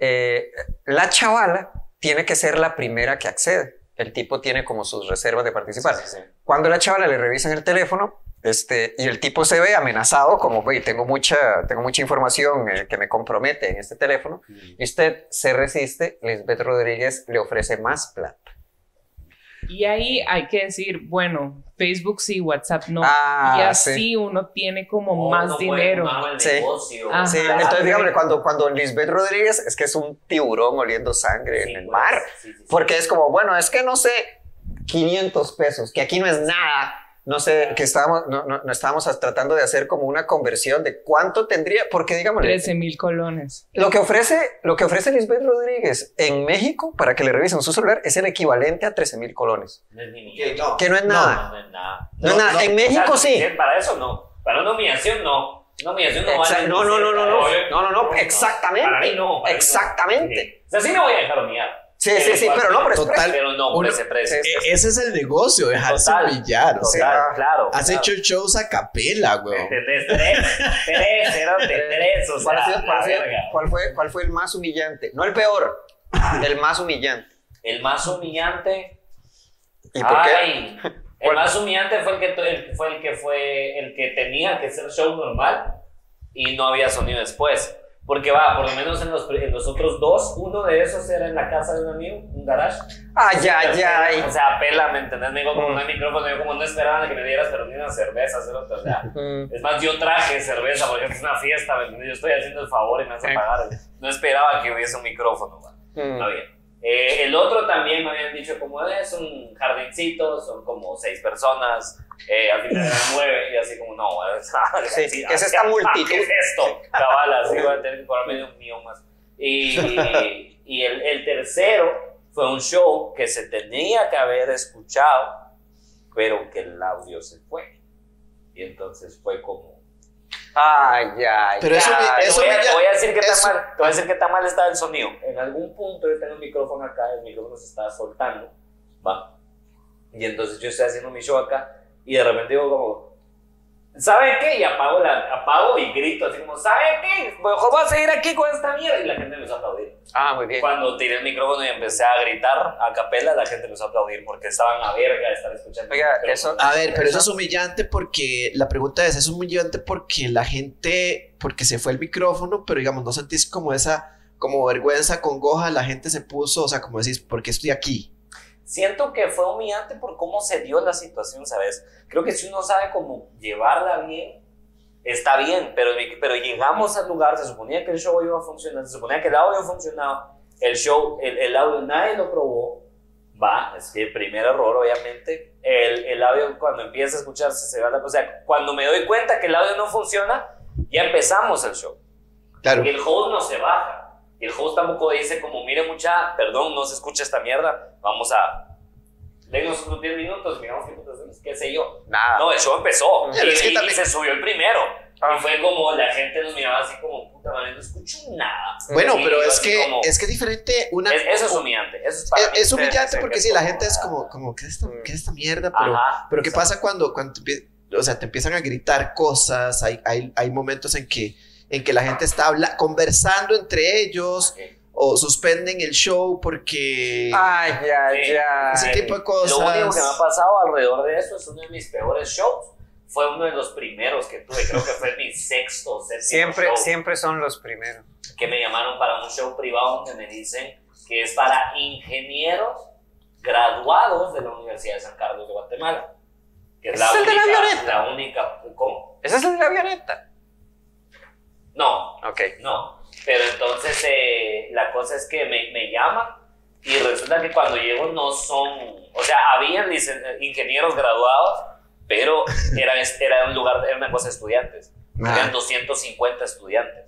Eh, la chavala tiene que ser la primera que accede. El tipo tiene como sus reservas de participar. Sí, sí, sí. Cuando la chavala le revisan el teléfono, este, y el tipo se ve amenazado, como, "Oye, tengo mucha, tengo mucha información eh, que me compromete en este teléfono, y usted se resiste, Lisbeth Rodríguez le ofrece más plata. Y ahí hay que decir, bueno, Facebook sí, WhatsApp no. Ah, y así sí. uno tiene como O más dinero. el Sí. negocio. Ajá. Sí, entonces dígame, cuando, cuando Lisbeth Rodríguez es que es un tiburón oliendo sangre Sí, en el pues, mar, sí, sí, sí. porque es como, bueno, es que no sé, 500 pesos, que aquí no es nada. No sé, que estábamos, no, no, no estábamos tratando de hacer como una conversión de cuánto tendría, porque digamos, 13 mil colones. lo que ofrece, lo que ofrece Lisbeth Rodríguez en México para que le revisen su celular es el equivalente a 13 mil colones, No es ni Que no. que no es nada. No, no es nada. No, es nada. no. en México O sea, sí. Para eso no. Para una humillación no. Una humillación no Exa- vale no, no, no, no, no, no, no, no, exactamente. Para mí no. para. Exactamente. O sea, sí me voy a dejar humillar. Sí, sí, sí, pero no por ese Total. Pero no por Uno- ese precio. Sí, E- ese es el negocio, dejarse Total. humillar. O Total, sea, claro. has claro. hecho shows a capela, güey. De tres, tres, tres, cerote, tres, o ¿Cuál, ha sea, cuál verga. cuál fue, ¿Cuál fue el más humillante? No el peor, el más humillante. El más humillante. ¿Y por qué? Ay, el más humillante fue el que, fue el que fue el que tenía que ser show normal y no había sonido después. Porque va, por lo menos en los, en los otros dos, uno de esos era en la casa de un amigo, un garage. Ay, ay, ay. O sea, pela, ¿me entendés? Me dijo como no hay micrófono, yo como no esperaba que me dieras, pero ni una cerveza, o sea. Mm. Es más, yo traje cerveza porque es una fiesta, ¿me entendés? Yo estoy haciendo el favor y me hace Sí. pagar. No esperaba que hubiese un micrófono, va. Mm. Está bien. Eh, el otro también me habían dicho como es un jardincito, son como seis personas, eh, al final eran nueve y así como no, es, Sí, así, ¿qué es esta multitud? ¿Qué es esto? Cabal, así voy a tener que cobrarme de un millón más. Y, y el, el tercero fue un show que se tenía que haber escuchado, pero que el audio se fue. Y entonces fue como, Ay, ay. Pero eso, ay. me- te eso voy, a, ya- voy a decir que eso- tan mal, te voy a decir que tan mal estaba el sonido. En algún punto yo tengo el micrófono acá, el micrófono se estaba soltando, va. Y entonces yo estoy haciendo mi show acá y de repente digo como, ¿saben qué? Y apago, la, apago y grito así como, ¿saben qué? Mejor voy a seguir aquí con esta mierda. Y la gente me empezó a aplaudir. Ah, muy bien. Cuando tiré el micrófono y empecé a gritar a capela, la gente me empezó a aplaudir porque estaban a verga de estar escuchando. Oiga, Pero- eso- A ver, pero eso es humillante porque la pregunta es, es humillante porque la gente, porque se fue el micrófono, pero digamos, no sentís como esa, como vergüenza, congoja, la gente se puso, o sea, como decís, ¿por qué estoy aquí? Siento que fue humillante por cómo se dio la situación, ¿sabes? Creo que si uno sabe cómo llevarla bien, está bien, pero, pero llegamos al lugar, se suponía que el show iba a funcionar, se suponía que el audio funcionaba, el show, el, el audio nadie lo probó, va, es que el primer error, obviamente, el, el audio cuando empieza a escucharse se va, la- o sea, cuando me doy cuenta que el audio no funciona, ya empezamos el show. Claro. Y el host no se baja. Y el host tampoco dice como, mire mucha, perdón, no se escucha esta mierda, vamos a... Denos unos 10 minutos, miramos qué putas hacemos, qué sé yo. Nada. No, el show empezó. Y, es que y- y también- se subió el primero. Ah. Y fue como, la gente nos miraba así como, puta madre, no escucho nada. Bueno, Y pero es que, como- es que es diferente una... Es- eso es humillante. Eso es, para es, mí. es humillante porque que sí, es la gente es como, como ¿qué es esta, qué es esta mierda? Pero, Ajá, pero ¿qué pasa cuando, cuando o sea, te empiezan a gritar cosas? Hay, hay, hay momentos en que, en que la gente está habla- conversando entre ellos o suspenden el show porque... Ay, ay, ay. Ese tipo de cosas. Lo único que me ha pasado alrededor de eso es uno de mis peores shows. Fue uno de los primeros que tuve, creo que fue mi sexto o séptimo Siempre, show. siempre son los primeros. que me llamaron para un show privado donde me dicen que es para ingenieros graduados de la Universidad de San Carlos de Guatemala. Que es la ¿Ese es el de la única, avioneta? la única, ¿cómo? ¿Esa es la de la avioneta? No, Ok. no. Pero entonces eh, la cosa es que me, me llaman y resulta que cuando llego no son, o sea, habían ingenieros graduados, pero era, era un lugar, era una cosa de estudiantes. Ah. Eran 250 estudiantes.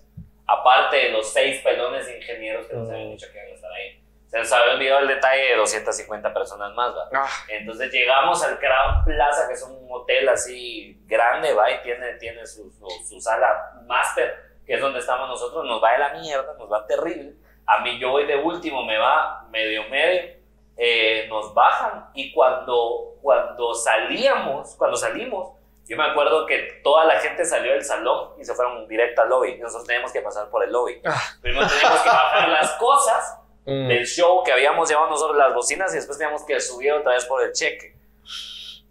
Aparte de los seis pelones de ingenieros que nos habían dicho que iban a estar ahí. Se nos había olvidado el detalle de 250 personas más, ¿va? Ah, Entonces llegamos al Crown Plaza, que es un hotel así grande, ¿va? Y tiene, tiene su, su, su sala máster, que es donde estamos nosotros. Nos va de la mierda, nos va terrible. A mí yo voy de último, me va medio medio. Eh, nos bajan y cuando, cuando salíamos, cuando salimos, yo me acuerdo que toda la gente salió del salón y se fueron directo al lobby. Nosotros teníamos que pasar por el lobby. Ah. Primero teníamos que bajar las cosas mm. del show que habíamos llevado nosotros las bocinas y después teníamos que subir otra vez por el cheque.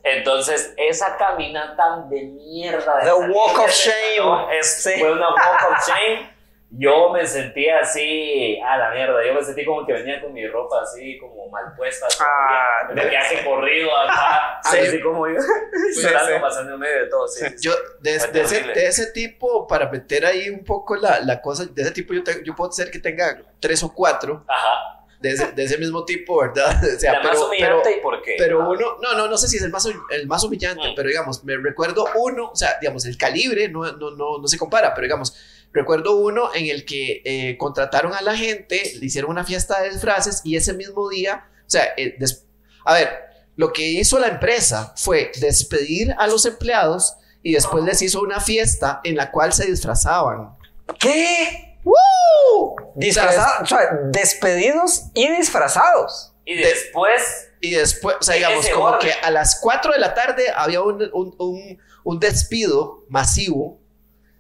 Entonces, esa caminata de mierda. de The walk of shame. Sí. Fue una walk of shame. Yo me sentía así, a la mierda. Yo me sentí como que venía con mi ropa así, como mal puesta. Ah, todavía, de viaje corrido acá. Sí. así como yo. llorando, sí. pasando en medio de todo. Sí, sí, sí. Yo, de, de ese, de ese tipo, para meter ahí un poco la, la cosa, de ese tipo yo, te- yo puedo ser que tenga tres o cuatro Ajá. De ese, de ese mismo tipo, ¿verdad? O sea, la más pero, humillante pero, y por qué. pero uno, no, no, no sé si es el más, el más humillante, Mm. pero digamos, me recuerdo uno, o sea, digamos, el calibre no, no, no, no se compara, pero digamos, recuerdo uno en el que eh, contrataron a la gente, le hicieron una fiesta de disfraces y ese mismo día, o sea, eh, a ver, lo que hizo la empresa fue despedir a los empleados y después les hizo una fiesta en la cual se disfrazaban. ¿Qué? ¡Woo! Disfrazados, o sea, despedidos y disfrazados. y de- después, Y después, o sea, En digamos, como orden. que a las 4 de la tarde había un, un, un, un despido masivo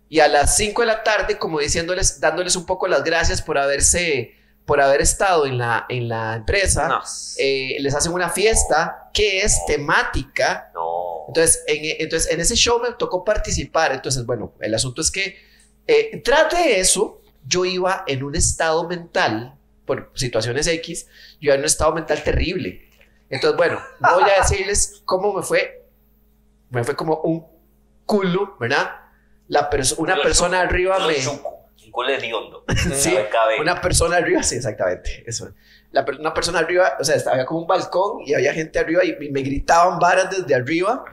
y a las 5 de la tarde como diciéndoles, dándoles un poco las gracias por haberse, por haber estado en la, en la empresa, No. eh, les hacen una fiesta que es temática. No. Entonces en, entonces, en ese show me tocó participar. Entonces, bueno, el asunto es que eh, tras de eso, yo iba en un estado mental, por situaciones X, yo iba en un estado mental terrible. Entonces, bueno, voy a decirles cómo me fue. Me fue como un culo, ¿verdad? La perso- una persona arriba me... Un culo hediondo. Sí, Cabe, cabe. una persona arriba, sí, exactamente. Eso. La, per- una persona arriba, o sea, estaba- había como un balcón y había gente arriba y, y me gritaban varas desde arriba.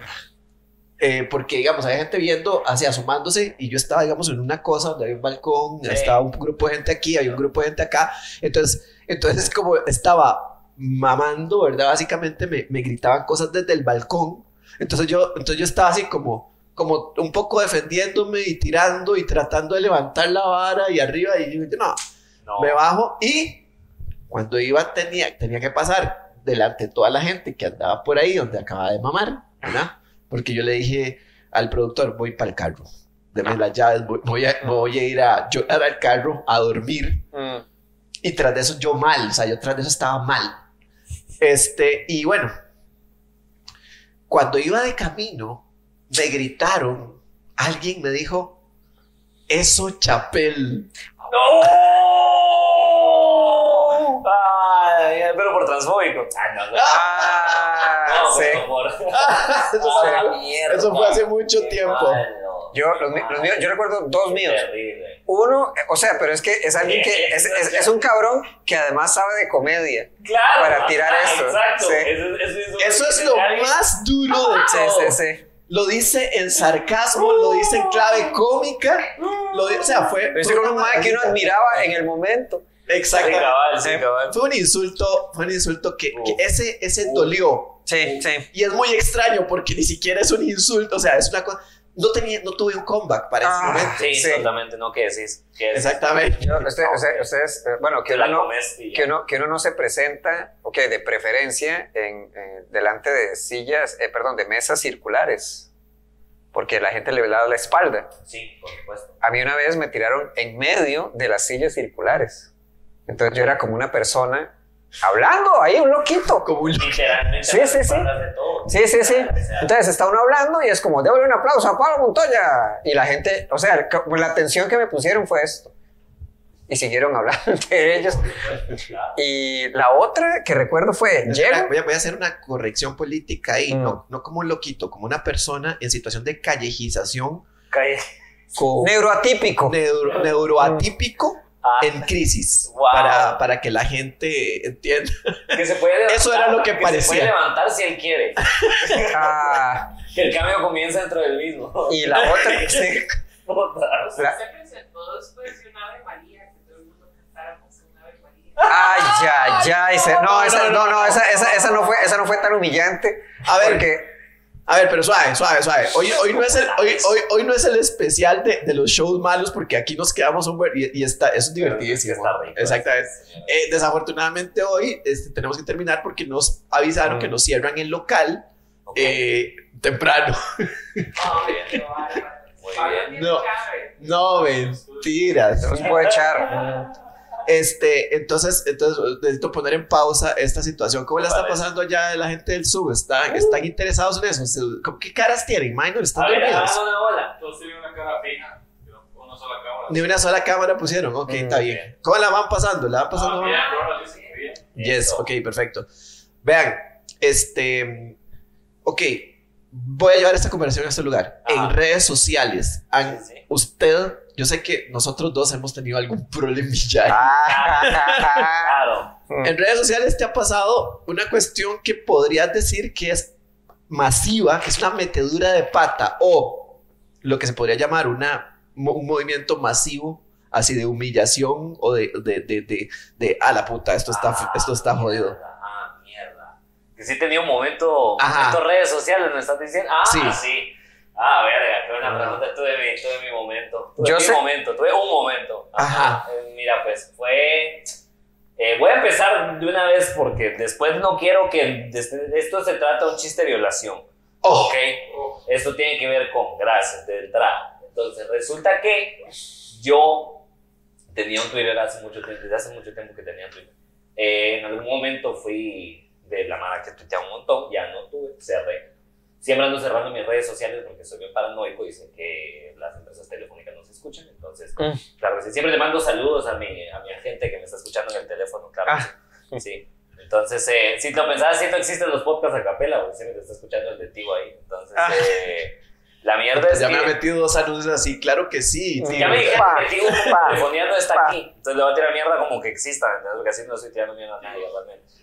Eh, porque, digamos, había gente viendo, así asomándose, y yo estaba, digamos, en una cosa donde había un balcón, Sí. estaba un grupo de gente aquí, había un grupo de gente acá. Entonces, entonces como estaba mamando, ¿verdad? Básicamente me, me gritaban cosas desde el balcón. Entonces yo, entonces yo estaba así como, como un poco defendiéndome y tirando y tratando de levantar la vara y arriba, y yo, no, No. me bajo y cuando iba tenía, tenía que pasar delante de toda la gente que andaba por ahí donde acababa de mamar, ¿verdad? Porque yo le dije al productor, voy para el carro, deme las llaves, voy, voy a, voy a ir a llorar al carro a dormir. Mm. Y tras de eso yo mal, o sea, yo tras de eso estaba mal. Este, y bueno, cuando iba de camino, me gritaron, alguien me dijo, eso chapel. ¡No! Ay, pero por transfóbico. Ay, no, no. Ah, sí. por- eso, Ah, fue, mierda. eso fue hace mucho tiempo. mal, no. Yo, los, los míos, yo recuerdo dos míos. Terrible. Uno, o sea, pero es que es alguien que es, es- es un cabrón que además sabe de comedia. Claro. Para tirar Ah, esto. Exacto. Sí. Eso, eso- eso- Eso es lo alguien- más duro de Sí, todo. sí, sí. Lo dice en sarcasmo, lo dice en clave cómica. Lo di- o sea, fue. Lo hice con un man que uno admiraba en el momento. Sí, Exacto. cabal, sí, Sí. cabal. Fue un insulto, fue un insulto que, que Uf. ese, ese dolió. Sí, sí. Y es muy extraño porque ni siquiera es un insulto, o sea, es una cosa. No, tenía, no tuve un comeback para ese Ah, momento. Sí, Sí. totalmente. No, ¿qué decís? ¿Qué decís? Exactamente. Yo, usted- usted- ustedes, eh, bueno, que uno, no, que, uno, que uno no se presenta, ok, de preferencia, en, eh, delante de sillas, eh, perdón, de mesas circulares, porque la gente le da la espalda. Sí, por supuesto. A mí una vez me tiraron en medio de las sillas circulares. Entonces yo era como una persona hablando ahí, un loquito. Como un- Literalmente. Sí, sí, sí. hablas de todo. Sí, sí, sí. Entonces está uno hablando y es como, démosle un aplauso a Pablo Montoya. Y la gente, o sea, la atención que me pusieron fue esto. Y siguieron hablando entre ellos. Y la otra que recuerdo fue, Espera, llego. voy, a, voy a hacer una corrección política ahí, Mm. no, no como un loquito, como una persona en situación de callejización Calle. con Neuroatípico. neuro- neuroatípico Ah, en crisis, Wow. para, para que la gente entienda. que se puede levantar, Eso era lo que Se parecía. puede levantar si él quiere. Ah, Que el cambio comienza dentro del mismo. y la otra, sí. Puta. La- Se presentó después de una Ave María, que todo el mundo cantáramos una Ave María. Ay, ya, ya. se- no, esa, no, no, no, no, esa, esa, esa no fue, esa no fue tan humillante. A ver, Porque, A ver, pero suave, suave, suave. Hoy, hoy, no, es el, hoy, hoy, hoy no es el especial de, de los shows malos porque aquí nos quedamos un buen... Y, y está, eso es divertidísimo. Está rico. Exactamente. Eh, desafortunadamente hoy este, tenemos que terminar porque nos avisaron Mm. que nos cierran el local Ok. eh, temprano. No. No, mentiras. no se puede echar. Este, entonces, entonces necesito poner en pausa esta situación. ¿Cómo la está pasando allá la gente del sub? ¿Están, están interesados en eso? Se- ¿cómo- ¿Qué caras tienen, Minor? ¿Están A ver, dormidos? una tienen una cara fija, una sola cámara. Ni una sola cámara pusieron. Ok, Mm, está bien. ¿Cómo la van pasando? ¿La van pasando? Ah, bien, bien. Yes, ok, perfecto. Vean, este, ok, voy a llevar esta conversación a este lugar. Ajá. En redes sociales, han- Sí, sí. usted, yo sé que nosotros dos hemos tenido algún problemilla. Ah. Claro. En redes sociales te ha pasado una cuestión que podrías decir que es masiva, que es una metedura de pata o lo que se podría llamar una, un movimiento masivo así de humillación o de, de, de, de, de, a la puta, esto está, Ah, esto está jodido. mierda, Ah, mierda. Que sí tenía un momento, momento redes sociales, ¿me estás diciendo? Ah, Sí. sí. Ah, verga, qué buena Ah. pregunta. Tuve mi, tuve mi momento. Tuve Yo mi sé- momento, tuve un momento. Ajá. Eh, mira, pues fue. eh, voy a empezar de una vez porque después no quiero que. Esto se trata de un chiste de violación. Oh, ¿Ok? Esto tiene que ver con gracias de entrada. Entonces, resulta que yo tenía un Twitter hace mucho tiempo, desde hace mucho tiempo que tenía Twitter. Eh, en algún momento fui de la mara que tuiteaba un montón, ya no tuve, cerré. Siempre ando cerrando mis redes sociales porque soy bien paranoico y sé que las empresas telefónicas no se escuchan. Entonces, Mm. claro que sí. Siempre le mando saludos a mi, a mi agente que me está escuchando en el teléfono, claro. que Ah. sí. Sí. Entonces, eh, si lo pensabas, siento existen los podcasts a capela, porque siempre te está escuchando el de Tigo ahí. Entonces, Ah. eh, la mierda es Ya que... me ha metido dos anuncios así, claro que sí. Sí. tío. Ya me dijeron que telefonía no está pa. aquí. Entonces le voy a tirar mierda como que exista, ¿entendés? Porque así no estoy tirando mierda a nadie, realmente. Ah,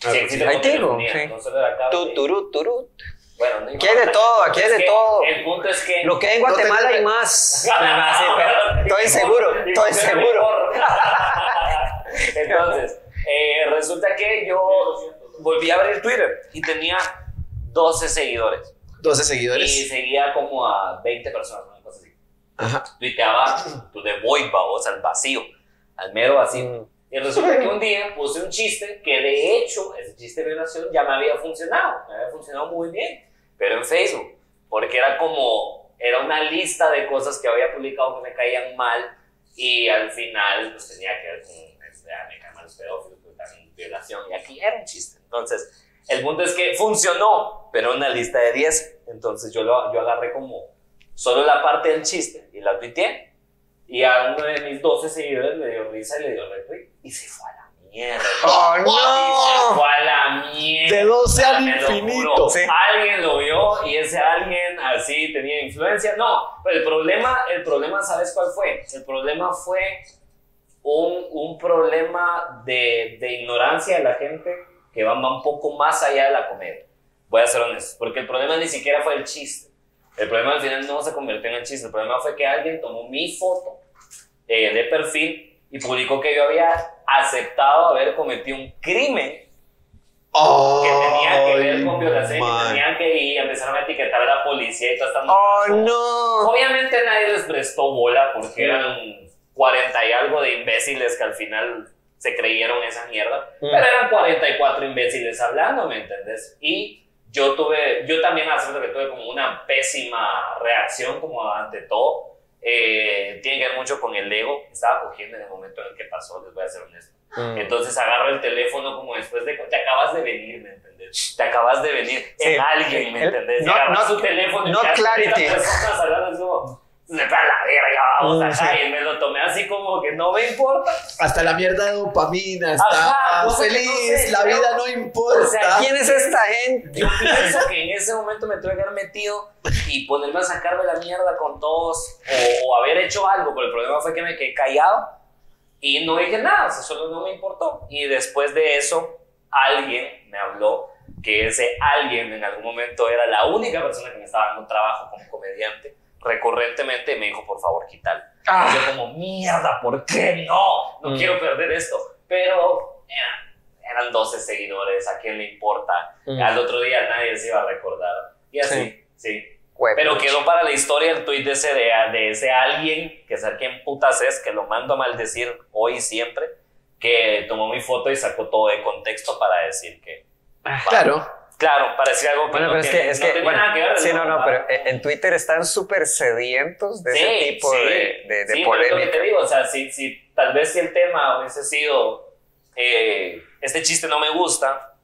Sí, pues existe Ahí telefonía, sí. no solo cable. Tu, turut, turut. Bueno, no Aquí hay de todo, aquí hay de que todo. El punto es que... Lo que hay en No Guatemala te- hay más. Así, estoy seguro, estoy seguro. Entonces, eh, resulta que yo volví a abrir Twitter y tenía 12 seguidores. 12 Y seguidores. seguía como a 20 personas, una cosa así. Ajá. Tuiteaba tú de void, babos, al vacío, al mero vacío. Mm. Y resulta que un día puse un chiste que de hecho, ese chiste de violación ya me había funcionado, me había funcionado muy bien, pero en Facebook, porque era como, era una lista de cosas que había publicado que me caían mal y al final pues tenía que ver con, este, ah, me caen mal los pedófilos, también violación y aquí era un chiste. Entonces, el punto es que funcionó, pero una lista de 10, entonces yo, lo, yo agarré como solo la parte del chiste y la tuiteé. Y a uno de mis 12 seguidores le dio risa y le dio retweet. Y se fue a la mierda. ¡Oh, Y se no! fue a la mierda. De 12 al infinito. Sí. Alguien lo vio y ese alguien así tenía influencia. No, pero el problema, el problema, ¿sabes cuál fue? El problema fue un, un problema de, de ignorancia de la gente que va, va un poco más allá de la comedia. Voy a ser honesto, porque el problema ni siquiera fue el chiste. El problema al final no se convirtió en el chiste. El problema fue que alguien tomó mi foto eh, de perfil y publicó que yo había aceptado haber cometido un crimen que tenía que ver con y que man. tenían que ir, empezaron a etiquetar a la policía y todas estas ¡Oh, no! Obviamente nadie les prestó bola porque eran 40 y algo de imbéciles que al final se creyeron esa mierda. Mm. Pero eran 44 imbéciles hablando, ¿me entendés? Y yo tuve, yo también acepto que tuve como una pésima reacción como ante todo. Eh, tiene que ver mucho con el ego que estaba cogiendo en el momento en el que pasó, les voy a ser honesto. Mm. Entonces agarro el teléfono como después de... Te acabas de venir, ¿me entendés? Te acabas de venir Sí. en alguien, ¿me El- entendés? Y not- agarras not- tu teléfono y haces clarity. personas hablando. Se va a la verga, vamos acá. sí. Y me lo tomé así como que no me importa. Hasta la mierda de dopamina está Ajá, que no feliz, sé, la pero- vida no importa. O sea, ¿Quién es esta gente? Yo pienso que en ese momento me tuve que haber metido y ponerme a sacarme la mierda con todos o, o haber hecho algo, pero el problema fue que me quedé callado y no dije nada, o sea, solo no me importó. Y después de eso, alguien me habló que ese alguien en algún momento era la única persona que me estaba dando trabajo como comediante recurrentemente y me dijo, por favor, quítalo. Ah. Yo como, mierda, ¿por qué no? No Mm. quiero perder esto. Pero eran, eran 12 seguidores, ¿a quién le importa? Mm. Al otro día nadie se iba a recordar. Y así, sí. Huevo. Pero quedó para la historia el tuit de ese, de, de ese alguien, que sabe quién putas es, que lo mando a maldecir hoy y siempre, que tomó mi foto y sacó todo de contexto para decir que... Claro. Claro, para decir algo que Bueno, no pero es que, es que, bueno, nada que ver. sí, no, no, pero en en Twitter están súper sedientos de ese Sí, tipo sí. de, de, de Sí, pero es lo que polémica. te digo, o sea, si, si tal vez si el tema hubiese sido eh, este chiste no me gusta,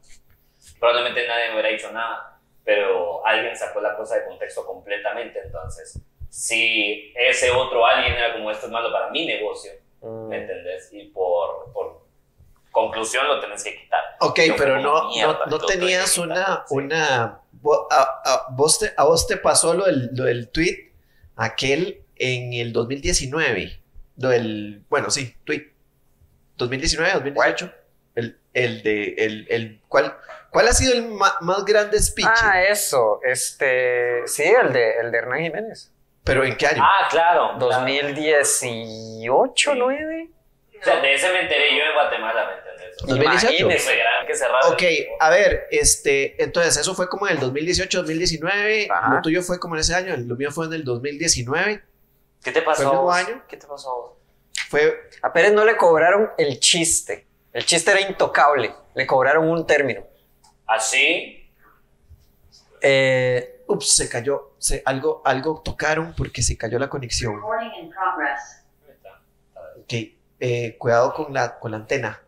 probablemente nadie me hubiera dicho nada, pero alguien sacó la cosa de contexto completamente, entonces, si ese otro alguien era como esto es malo para mi negocio, Mm. ¿me entendés? Y por, por conclusión lo tenés que quitar. Ok, Yo pero no, mierda, no, no tenías una, sí. una, a, a- vos te, a vos te pasó lo del, lo del tweet, aquel en el 2019, lo del, bueno, sí, tweet, 2019, 2018, el, el de, el, el, ¿cuál, cuál ha sido el ma- más grande speech? Ah, eso, este, sí, el de, el de Hernán Jiménez. ¿Pero en qué año? Ah, claro. claro. 2018, Sí. 9. O sea, de ese me enteré yo en Guatemala, ¿me entendés? O sea, 2018. Imagínese. que gran que cerraron. Ok, a ver, este, entonces eso fue como en el 2018, 2019, Ajá. lo tuyo fue como en ese año, lo mío fue en el 2019, ¿Qué te pasó? ¿Fue el mismo año? ¿Qué te pasó? a vos? fue, A Pérez no le cobraron el chiste. El chiste era intocable. Le cobraron un término. ¿Así? Eh, ups, se cayó, se, algo, algo tocaron porque se cayó la conexión. Recording in progress. Ok, eh, cuidado con la, con la antena.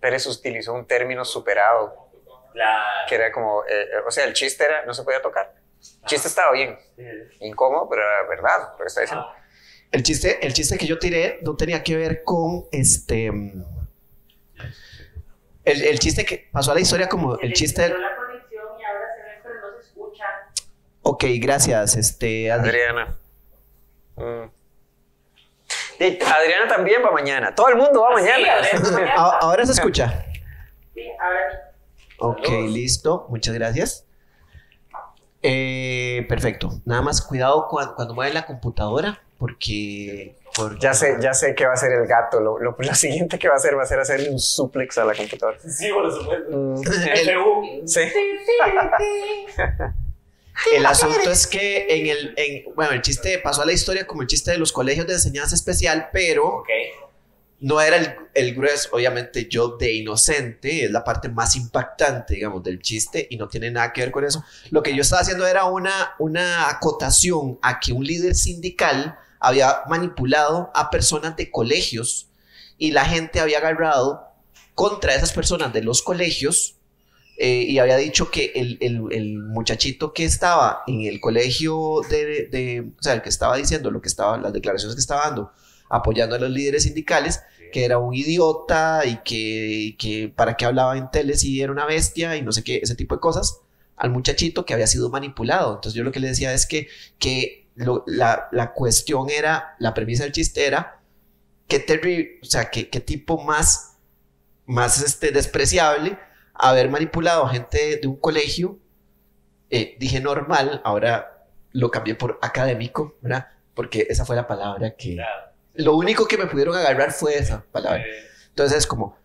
Pérez utilizó un término superado, La- que era como, eh, eh, o sea, el chiste era, no se podía tocar. El chiste estaba bien, incómodo, pero era verdad, lo que está diciendo. El chiste, el chiste que yo tiré no tenía que ver con este. El, el chiste que pasó a la historia como el chiste del. Ok, gracias, este. Adri. Adriana. Mm. Adriana también va mañana. Todo el mundo va mañana. Ahora se escucha. Sí, ahora sí. Ok, listo. Muchas gracias. Eh, perfecto. Nada más cuidado cuando, cuando mueven la computadora, porque. porque- Ya sé, ya sé qué va a hacer el gato. Lo, lo- lo siguiente que va a hacer va a ser hacerle un suplex a la computadora. Sí, por supuesto. Mm, FU. sí. El asunto es que en el. en- bueno, el chiste pasó a la historia como el chiste de los colegios de enseñanza especial, pero. No era el, el grueso, obviamente yo de inocente, es la parte más impactante, digamos, del chiste y no tiene nada que ver con eso. Lo que yo estaba haciendo era una, una acotación a que un líder sindical había manipulado a personas de colegios y la gente había agarrado contra esas personas de los colegios eh, y había dicho que el, el- el muchachito que estaba en el colegio de, de- o sea, el que estaba diciendo lo que estaba, las declaraciones que estaba dando, apoyando a los líderes sindicales, que era un idiota y que, y que para qué hablaba en tele si era una bestia y no sé qué, ese tipo de cosas, al muchachito que había sido manipulado. Entonces yo lo que le decía es que, que lo- la, la cuestión era, la premisa del chiste era, qué terrible, o sea, qué, qué tipo más, más este, despreciable haber manipulado a gente de un colegio. Eh, dije normal, ahora lo cambié por académico, ¿verdad? Porque esa fue la palabra que... Claro. Lo único que me pudieron agarrar fue esa palabra. Entonces es como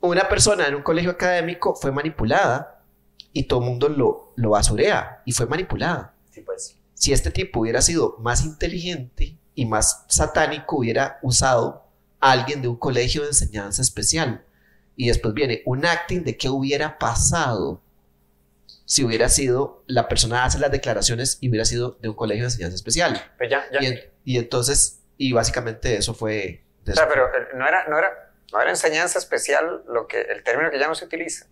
una persona en un colegio académico fue manipulada y todo el mundo lo, lo basurea y fue manipulada. sí, pues. Si este tipo hubiera sido más inteligente y más satánico, hubiera usado a alguien de un colegio de enseñanza especial. Y después viene un acting de qué hubiera pasado si hubiera sido la persona hace las declaraciones y hubiera sido de un colegio de enseñanza especial. Pero ya, ya. Y, en- y entonces, y básicamente eso fue... de O sea, eso pero eh, no era, no era, no era enseñanza especial lo que, el término que ya no se utiliza.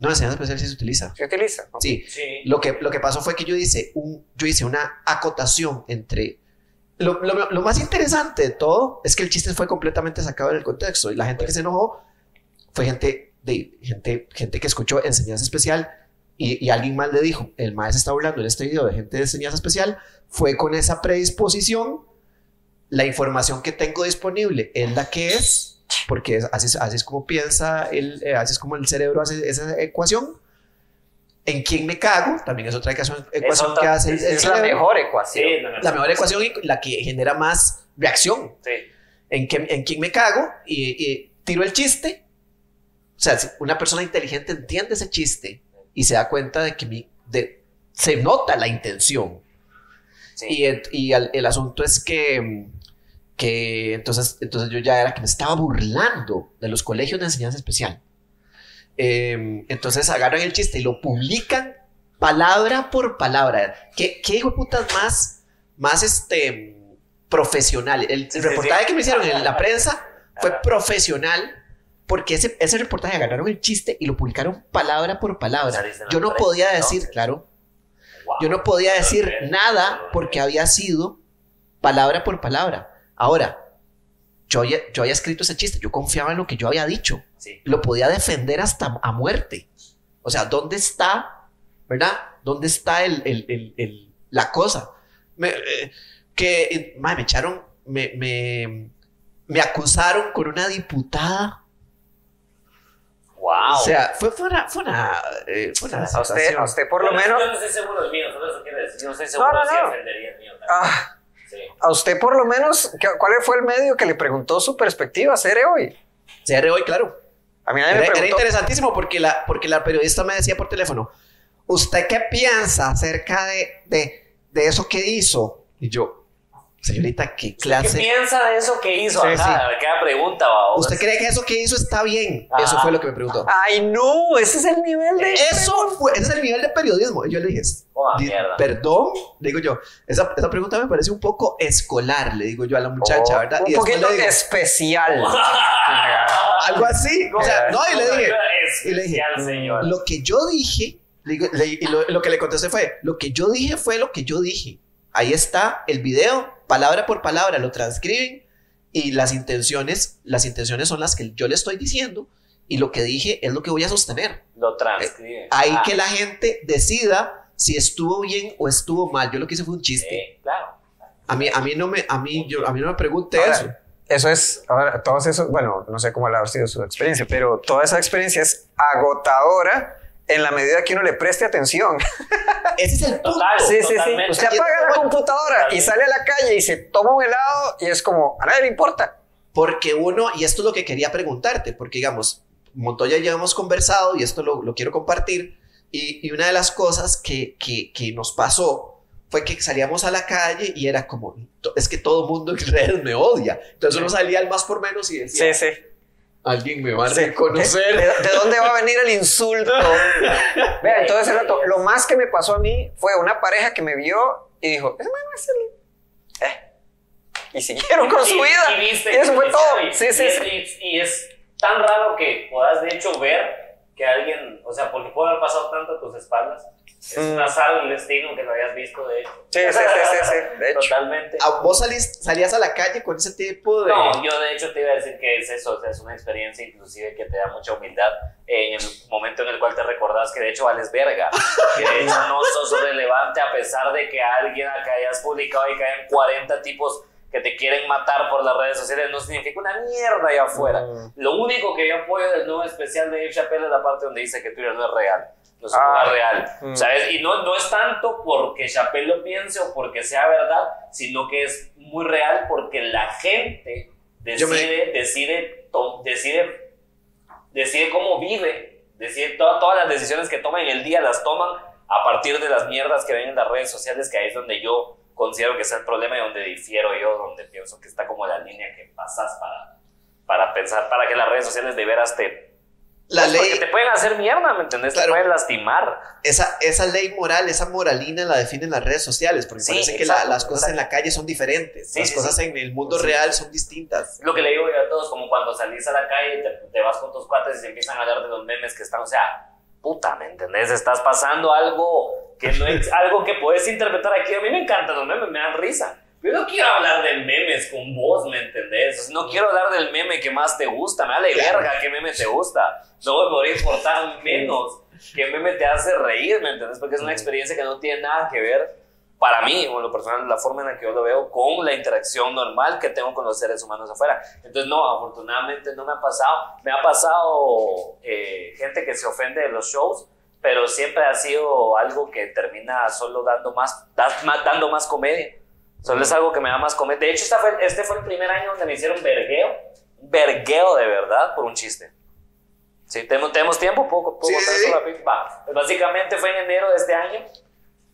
No, enseñanza especial sí se utiliza. ¿Se utiliza? Ok. Sí, Sí. lo que, lo que pasó fue que yo hice, un, yo hice una acotación entre... Lo, lo- lo más interesante de todo es que el chiste fue completamente sacado del contexto y la gente que se enojó fue gente, de, gente, gente que escuchó enseñanza especial y, y alguien más le dijo, el maestro está burlando en este video de gente de enseñanza especial, fue con esa predisposición, la información que tengo disponible es la que es, porque es- así, es- así es como piensa, el, eh, así es como el cerebro hace esa ecuación. ¿En quién me cago? También es otra ecuación, ecuación otra- que hace el, el Es la mejor Sí, ecuación. la, La mejor ecuación y la que genera más reacción. Sí. ¿En, qué- en quién me cago? Y, y tiro el chiste. O sea, si una persona inteligente entiende ese chiste y se da cuenta de que mi, de, se nota la intención. Sí. Y, el, y al- el asunto es que, que entonces, entonces yo ya era que me estaba burlando de los colegios de enseñanza especial. Eh, entonces agarran el chiste y lo publican palabra por palabra. ¿Qué, qué hijo de putas más, más este, profesional? El, el reportaje que me hicieron en la prensa fue profesional porque ese, ese reportaje agarraron el chiste y lo publicaron palabra por palabra. Yo no podía decir, claro, yo no podía decir nada porque había sido palabra por palabra. Ahora, yo había, yo había escrito ese chiste, yo confiaba en lo que yo había dicho, lo podía defender hasta a muerte. O sea, ¿dónde está, verdad? ¿Dónde está el, el- el- la cosa? Me, eh, que, eh, mae, me echaron, me, me, me acusaron con una diputada. Wow. O sea, fue, fue una, fue una, eh, fue una A usted, a usted por lo Bueno, menos, Yo no estoy seguro del mío, solo eso quiero decir. Yo no estoy seguro no, si no. defendería el mío. ah, Sí. a usted por lo menos, ¿qué- ¿cuál fue el medio que le preguntó su perspectiva Cere hoy? CR hoy, claro. A mí nadie me Era, era preguntó. interesantísimo porque la, porque la periodista me decía por teléfono, ¿usted qué piensa acerca de, de, de eso que hizo? Y yo, Señorita, ¿qué ¿Qué clase? piensa de eso que hizo? Sí, Ajá, Cada pregunta, va. ¿Usted cree que eso que hizo está bien? Ajá. Eso fue lo que me preguntó. Ay, no, ese es el nivel de. Eso fue, ese es el nivel de periodismo. Y yo le dije, Oh, di- perdón, le digo yo, esa, esa pregunta me parece un poco escolar, le digo yo a la muchacha, Oh, ¿verdad? Un Y poquito digo, especial. algo así. O sea, no, y le dije, y le dije, señor. lo que yo dije, le digo- le- y lo, lo que le contesté fue, lo que yo dije fue lo que yo dije. Ahí está el video, palabra por palabra, lo transcriben y las intenciones, las intenciones son las que yo le estoy diciendo y lo que dije es lo que voy a sostener. Lo transcribe. Ahí Ah, que la gente decida si estuvo bien o estuvo mal. Yo lo que hice fue un chiste. sí, claro. A mí, a mí no me, a mí, yo, a mí no me pregunte Ahora, eso. Eso es, ahora, todos esos, bueno, no sé cómo ha sido su experiencia, pero toda esa experiencia es agotadora en la medida que uno le preste atención. Ese es el punto. Total, Sí, sí, sí. Usted apaga la computadora y sale a la calle y se toma un helado y es como, a nadie le importa. Porque uno, y esto es lo que quería preguntarte, porque digamos, Montoya ya hemos conversado y esto lo, lo quiero compartir, y, y una de las cosas que, que, que nos pasó fue que salíamos a la calle y era como, es que todo el mundo en redes me odia. Entonces uno salía al más por menos y decía, sí. Alguien me va a reconocer. ¿De, de dónde va a venir el insulto? Vea, entonces el rato, lo más que me pasó a mí fue una pareja que me vio y dijo, ese man es el... Eh. Y siguieron con su Y- vida. Y, viste, Y eso fue y- todo. y- Sí, sí, y, sí. y- y es tan raro que puedas de hecho ver que alguien, o sea, porque puede haber pasado tanto a tus espaldas. Es Mm. un azar del destino que lo hayas visto, de hecho. Sí, sí, sí, sí, sí, de hecho. Totalmente. ¿A ¿Vos salís, salías a la calle con ese tipo de... No, yo de hecho te iba a decir que es eso, o sea, es una experiencia inclusive que te da mucha humildad en el momento en el cual te recordás que de hecho vales verga, que de hecho no sos relevante a pesar de que alguien acá hayas publicado y caen 40 tipos que te quieren matar por las redes sociales, no significa una mierda allá afuera. Mm. Lo único que yo apoyo del nuevo especial de Dave Chappelle es la parte donde dice que Twitter no es real. No es un Ah. lugar real. Mm. ¿Sabes? Y no, no es tanto porque Chappelle lo piense o porque sea verdad, sino que es muy real porque la gente me- decide, decide, to- decide, decide cómo vive, decide todas todas las decisiones que toma en el día las toman a partir de las mierdas que ven en las redes sociales, que ahí es donde yo considero que es el problema y donde difiero yo, donde pienso que está como la línea que pasas para, para pensar, para que las redes sociales de veras te... La pues, ley, Porque te pueden hacer mierda, ¿me entendés? Claro. Te pueden lastimar. esa, esa ley moral, esa moralina la definen las redes sociales, porque Sí, parece que la- las cosas en la calle son diferentes, Sí, las sí, cosas en el mundo Sí. real son distintas. Lo que le digo yo a todos, como cuando salís a la calle y te, te vas con tus cuates y se empiezan a hablar de los memes que están, o sea, puta, ¿me entendés? Estás pasando algo que no es algo que puedes interpretar aquí. A mí me encantan los memes, me dan risa. Yo no quiero hablar de memes con vos, ¿me entendés? No quiero hablar del meme que más te gusta, me da de Claro. verga qué meme te gusta. No me podría importar menos qué meme te hace reír, ¿me entendés? Porque es una experiencia que no tiene nada que ver para mí, o en lo personal, la forma en la que yo lo veo, con la interacción normal que tengo con los seres humanos afuera. Entonces, no, afortunadamente no me ha pasado. Me ha pasado eh, gente que se ofende de los shows, pero siempre ha sido algo que termina solo dando más, da- más- dando más comedia. Solo es algo que me da más comedia. De hecho, esta fue- este fue el primer año donde me hicieron vergueo, vergueo de verdad por un chiste. Sí, tenemos, tenemos tiempo, poco, poco Sí, sí, sí. Va. Pues básicamente fue en enero de este año.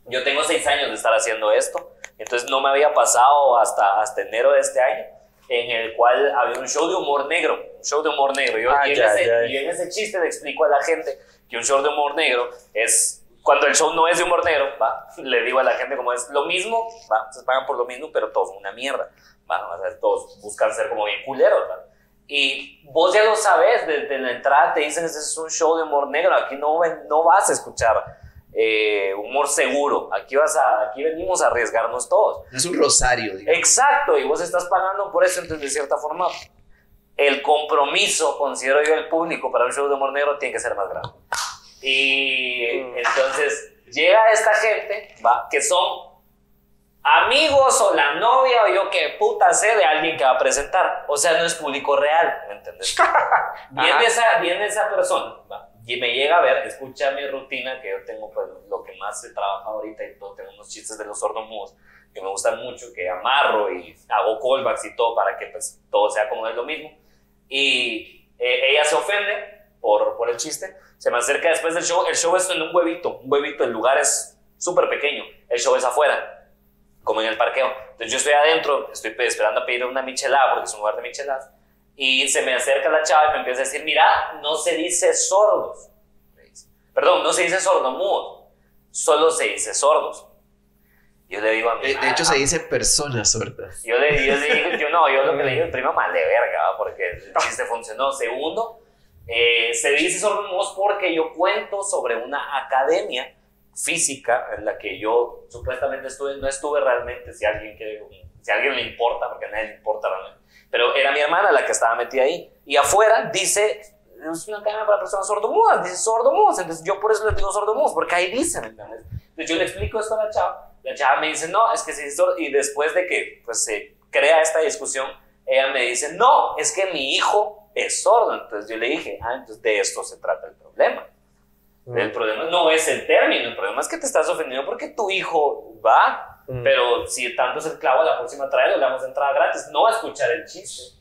Yo tengo seis años de estar haciendo esto, entonces no me había pasado hasta, hasta enero de este año, en el cual había un show de humor negro, un show de humor negro. Yo, Ay, y, en ese, ay. y en ese chiste le explico a la gente que un show de humor negro es cuando el show no es de humor negro, va, le digo a la gente como es lo mismo, va, se pagan por lo mismo, pero todos una mierda, va, o sea, todos buscan ser como bien culeros, va. Y vos ya lo sabes, desde la entrada te dicen, este es un show de humor negro, aquí no, no vas a escuchar eh, humor seguro, aquí, vas a, aquí venimos a arriesgarnos todos. Es un rosario, digamos. Exacto, y vos estás pagando por eso, entonces de cierta forma el compromiso, considero yo, el público para un show de humor negro tiene que ser más grande. Y entonces llega esta gente, va, que son amigos o la novia o yo que puta sé de alguien que va a presentar. O sea, no es público real, ¿me entiendes? Viene esa, viene esa persona va, y me llega a ver, escucha mi rutina, que yo tengo pues, lo que más he trabajado ahorita y todo, tengo unos chistes de los sordomudos que me gustan mucho, que amarro y hago callbacks y todo para que pues, todo sea como es lo mismo. Y eh, ella se ofende por, por el chiste, se me acerca después del show, el show es en un huevito, un huevito, el lugar es súper pequeño, el show es afuera como en el parqueo. Entonces yo estoy adentro, estoy pe- esperando a pedir una michelada porque es un lugar de micheladas. Y se me acerca la chava y me empieza a decir, mira, no se dice sordos. Perdón, no se dice sordomudos, solo se dice sordos. Yo le digo a mi De, de madre, hecho, se dice personas sordas. yo le, yo le dije, yo no, yo lo que le dije al primo mal de verga, porque el chiste funcionó. Segundo, eh, se dice sordomudos porque yo cuento sobre una academia física en la que yo supuestamente estuve, no estuve realmente, si alguien, quiere, si alguien le importa, porque a nadie le importa realmente, pero era mi hermana la que estaba metida ahí. Y afuera dice, es una academia para personas sordomudas, dice sordomudos, entonces yo por eso les digo sordomudos, porque ahí dicen, ¿entendés? Entonces yo le explico esto a la chava, la chava me dice, no, es que se y después de que pues se crea esta discusión, ella me dice, no, es que mi hijo es sordo, entonces yo le dije, ah, entonces de esto se trata el problema. El problema no es el término, el problema es que te estás ofendiendo porque tu hijo va, Mm. pero si tanto es el clavo, la próxima trae le damos entrada gratis, no va a escuchar el chiste.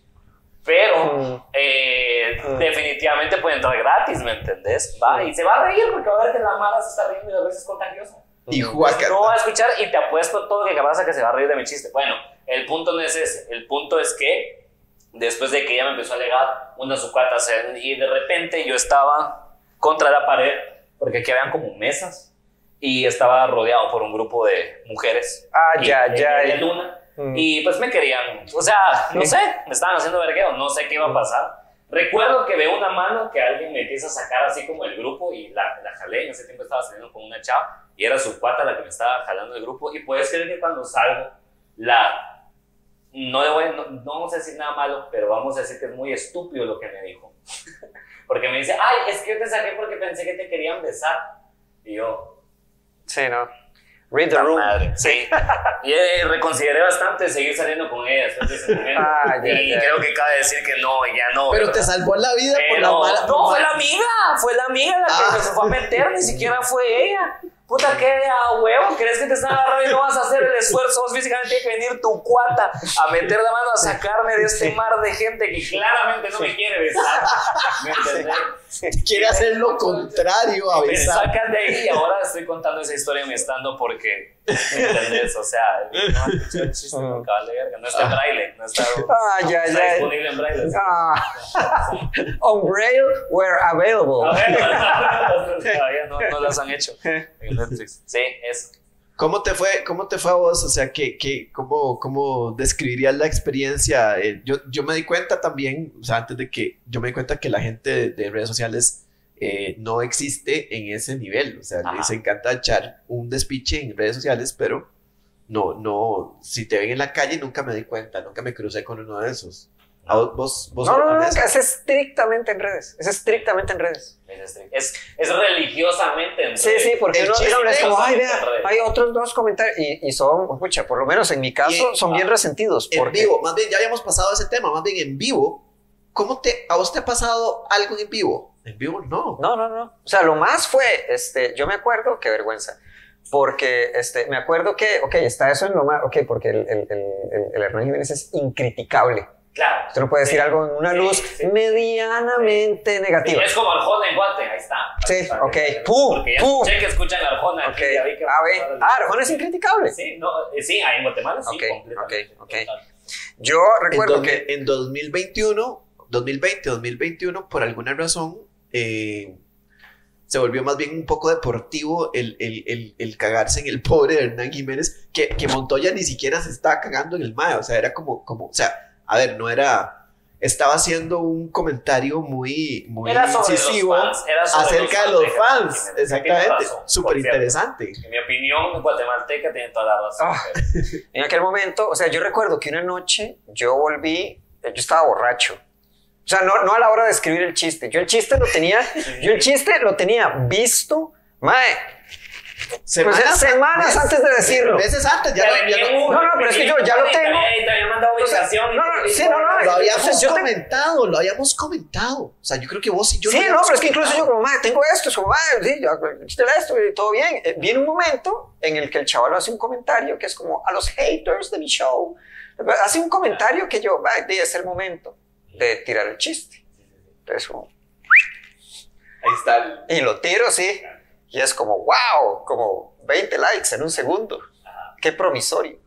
Pero Mm. eh, Mm. definitivamente puede entrar gratis, ¿me entendés? Va y se va a reír porque va a ver que la mala se está riendo y a veces es contagiosa. Y Juaca. No va a escuchar y te apuesto todo que capaz a que se va a reír de mi chiste. Bueno, el punto no es ese. El punto es que después de que ella me empezó a alegar unas sucatas y de repente yo estaba contra la pared porque aquí habían como mesas y estaba rodeado por un grupo de mujeres. Ah, y- ya, ya. luna. Mm. Y pues me querían, o sea, no sé, me estaban haciendo vergueo, no sé qué iba a pasar. Recuerdo que veo una mano que alguien me empieza a sacar así como el grupo y la, la jalé. En ese tiempo estaba saliendo con una chava y era su pata la que me estaba jalando el grupo. Y puedes creer que cuando salgo, la. No, le voy, no, no vamos a decir nada malo, pero vamos a decir que es muy estúpido lo que me dijo. Porque me dice, ay, es que yo te saqué porque pensé que te querían besar. Y yo, Sí, ¿no? Read the "Ta room. madre". Sí. Y eh, reconsideré bastante seguir saliendo con ella después de ese momento. Ah, ya, y ya. creo que cabe decir que no, ya no. Pero ¿verdad? te salvó la vida por la mala. No, fue la amiga, fue la amiga la que Ah. se fue a meter, ni siquiera fue ella. Puta, ¿qué a huevo? ¿Crees que te están agarrando y no vas a hacer el esfuerzo? Vos físicamente tiene que venir tu cuata a meter la mano a sacarme de este mar de gente que claramente no me quiere besar. ¿Me entendés? Quiere hacer lo contrario a Me besar. sacan de ahí y ahora estoy contando esa historia en mi estando porque, ¿me entendés? O sea, no el chiste, no, de verga. No está en braille, no está, Ah, ya, está ya. disponible en braille. Ah. On rail where available. Todavía no, no las han hecho en Netflix. Sí, eso. ¿Cómo te fue, cómo te fue a vos? O sea, ¿qué, qué, cómo, ¿cómo describirías la experiencia? Eh, yo, yo me di cuenta también, o sea, antes de que yo me di cuenta que la gente de, de redes sociales eh, no existe en ese nivel. O sea, Ajá. les encanta echar un despiche en redes sociales, pero no, no, si te ven en la calle nunca me di cuenta, nunca me crucé con uno de esos. ¿A vos, vos, vos No, no, no, es estrictamente en redes. Es estrictamente en redes. Es, es religiosamente. en Sí, realidad. sí, porque no, chiste no, es como, ay, vea, redes. hay otros dos comentarios y, y son, pucha, por lo menos en mi caso, Y- son bien resentidos. En Porque, vivo, más bien, ya habíamos pasado ese tema, más bien en vivo. ¿Cómo te, a vos te ha pasado algo en vivo? En vivo no. No, no, no. O sea, lo más fue, este, yo me acuerdo, qué vergüenza, porque este, me acuerdo que, ok, está eso en lo más, ok, porque el, el, el, el- el Hernán Jiménez es incriticable. Claro. Usted no puede decir Sí. algo en una Sí, luz sí. medianamente negativa. Es como Arjona en Guate, ahí está. Sí, ok. ¡Pum! ¡Pum! escuché que escuchan Arjona. Ok, aquí, ya vi que- a ver, ah, Arjona es incriticable. Sí, no, eh, sí, ahí en Guatemala sí, Ok, completamente. ok, ok. Yo En, recuerdo dos- que, en 2021, 2020, 2021, por alguna razón, eh, se volvió más bien un poco deportivo el, el, el, el cagarse en el pobre de Hernán Jiménez, que, que Montoya ni siquiera se estaba cagando en el mae, o sea, era como, como, o sea, a ver, no era, estaba haciendo un comentario muy, muy Era sobre incisivo los fans, era sobre acerca de los fans, exactamente, súper interesante. En mi opinión, guatemalteca tiene toda la razón. Ah. en aquel momento, o sea, yo recuerdo que una noche yo volví, yo estaba borracho. O sea, no, no a la hora de escribir el chiste. Yo el chiste lo tenía, yo el chiste lo tenía visto, mae, Semanas, semanas meses- antes de decirlo. Meses antes, ya, Ya ya lo- no, no, pero es que yo ya lo te tengo. te no, te no, sí, no, no, Lo O sea, habíamos yo te- comentado, lo habíamos comentado. O sea, yo creo que vos y yo. sí, lo no, pero es que incluso yo como, madre, tengo esto, es como, madre, sí, ya, chiste esto y todo bien. Eh, viene un momento en el que el chaval hace un comentario que es como, a los haters de mi show, hace un comentario que yo, madre, es el momento de tirar el chiste. Entonces, como, Ahí está. el- y lo tiro, sí, y es como, wow, como 20 likes en un segundo. Qué promisorio.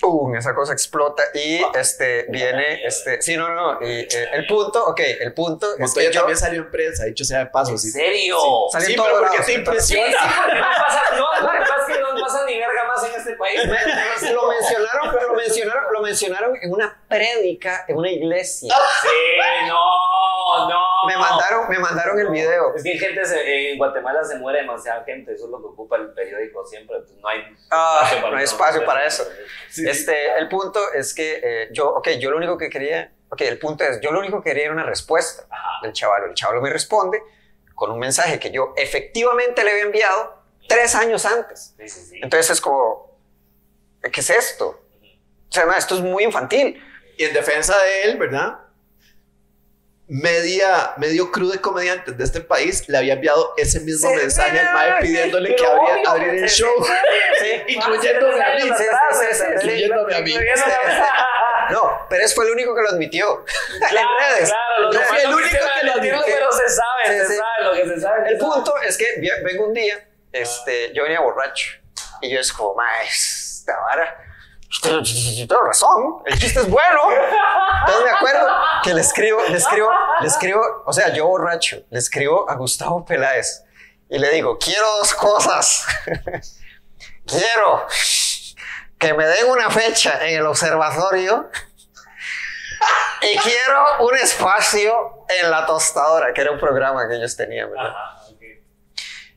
¡Pum! Esa cosa explota y este viene, este, sí, no, no, no, y, eh, el punto, ok, el punto es Montoya que yo, también salió en prensa, dicho sea de paso. ¿En Sí, serio? Salió en Sí, todos pero porque te Sí, impresiona. sí, porque no pasa, no, lo que pasa es que no pasa ni verga más en este país. lo mencionaron, lo mencionaron, lo mencionaron en una prédica en una iglesia. Sí, no, no. Me mandaron, me mandaron el video. Es que en gente se- en Guatemala se muere demasiada gente, eso es lo que ocupa el periódico siempre, entonces no hay Ah, espacio no hay espacio para eso. Sí, Este, el punto es que eh, yo, ok, yo lo único que quería, ok, el punto es, yo lo único que quería era una respuesta Ajá. del chaval. El chaval me responde con un mensaje que yo efectivamente le había enviado tres años antes. Sí, sí, sí. Entonces es como, ¿qué es esto? O sea, ma, esto es muy infantil. Y en defensa de él, ¿verdad? Media, medio crew de comediantes de este país le había enviado ese mismo Sí, mensaje al mae pidiéndole que abría- abriera el show, incluyéndome a mí. Incluyéndome a mí. No, pero es fue el único que lo admitió Claro, en redes. claro, Yo fui el no único que lo admitió. Pero se sabe, se sabe lo que se sabe. El punto es que vengo un día, este, yo venía borracho y yo es como, mae, esta vara, tengo razón, el chiste es bueno. Entonces me acuerdo que le escribo, le escribo, le escribo, o sea, yo borracho, le escribo a Gustavo Peláez y le digo, quiero dos cosas. quiero que me den una fecha en el observatorio y quiero un espacio en la tostadora, que era un programa que ellos tenían, ¿verdad? Ajá.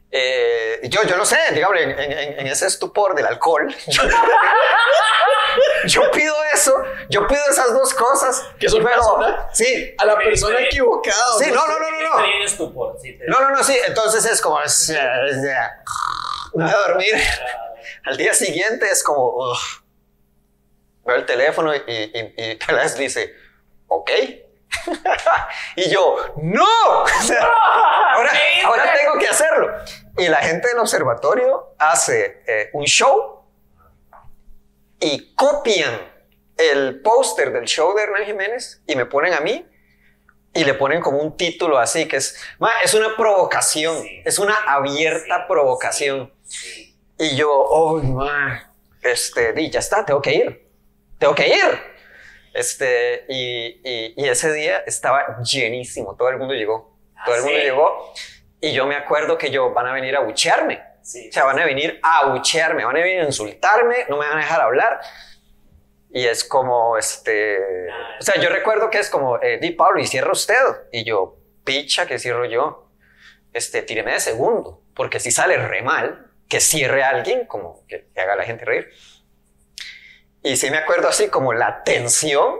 Eh, yo, yo no sé, digamos, en, en- en ese estupor del alcohol, yo, yo pido eso, yo pido esas dos cosas. Que son pero- persona- Sí, A la persona equivocada. sí, no, no, no, no, no. Estoy en estupor, sí, No, no, no, sí. Entonces es como. es- es- Me voy a dormir. Al día siguiente es como. Veo el teléfono y, y, y Peláez dice, ok. y yo, ¡no! O sea, ahora, ahora tengo que hacerlo. Y la gente del observatorio hace eh, un show y copian el póster del show de Hernán Jiménez y me ponen a mí y le ponen como un título así que es, ma, es una provocación, Sí. es una abierta Sí, provocación. sí. Y yo, oh, ma, este, di, ya está, tengo que ir, tengo que ir. Este, y, y, y ese día estaba llenísimo, todo el mundo llegó, todo el ¿Ah, mundo sí? llegó. Y yo me acuerdo que yo van a venir a buchearme. Sí. O sea, van a venir a abuchearme, van a venir a insultarme, no me van a dejar hablar. Y es como, este... O sea, yo recuerdo que es como, eh, di Pablo, y cierra usted. Y yo, picha, que cierro yo. Este, tíreme de segundo, porque si sale re mal, que cierre a alguien, como que, que haga a la gente reír. Y sí me acuerdo así como la tensión.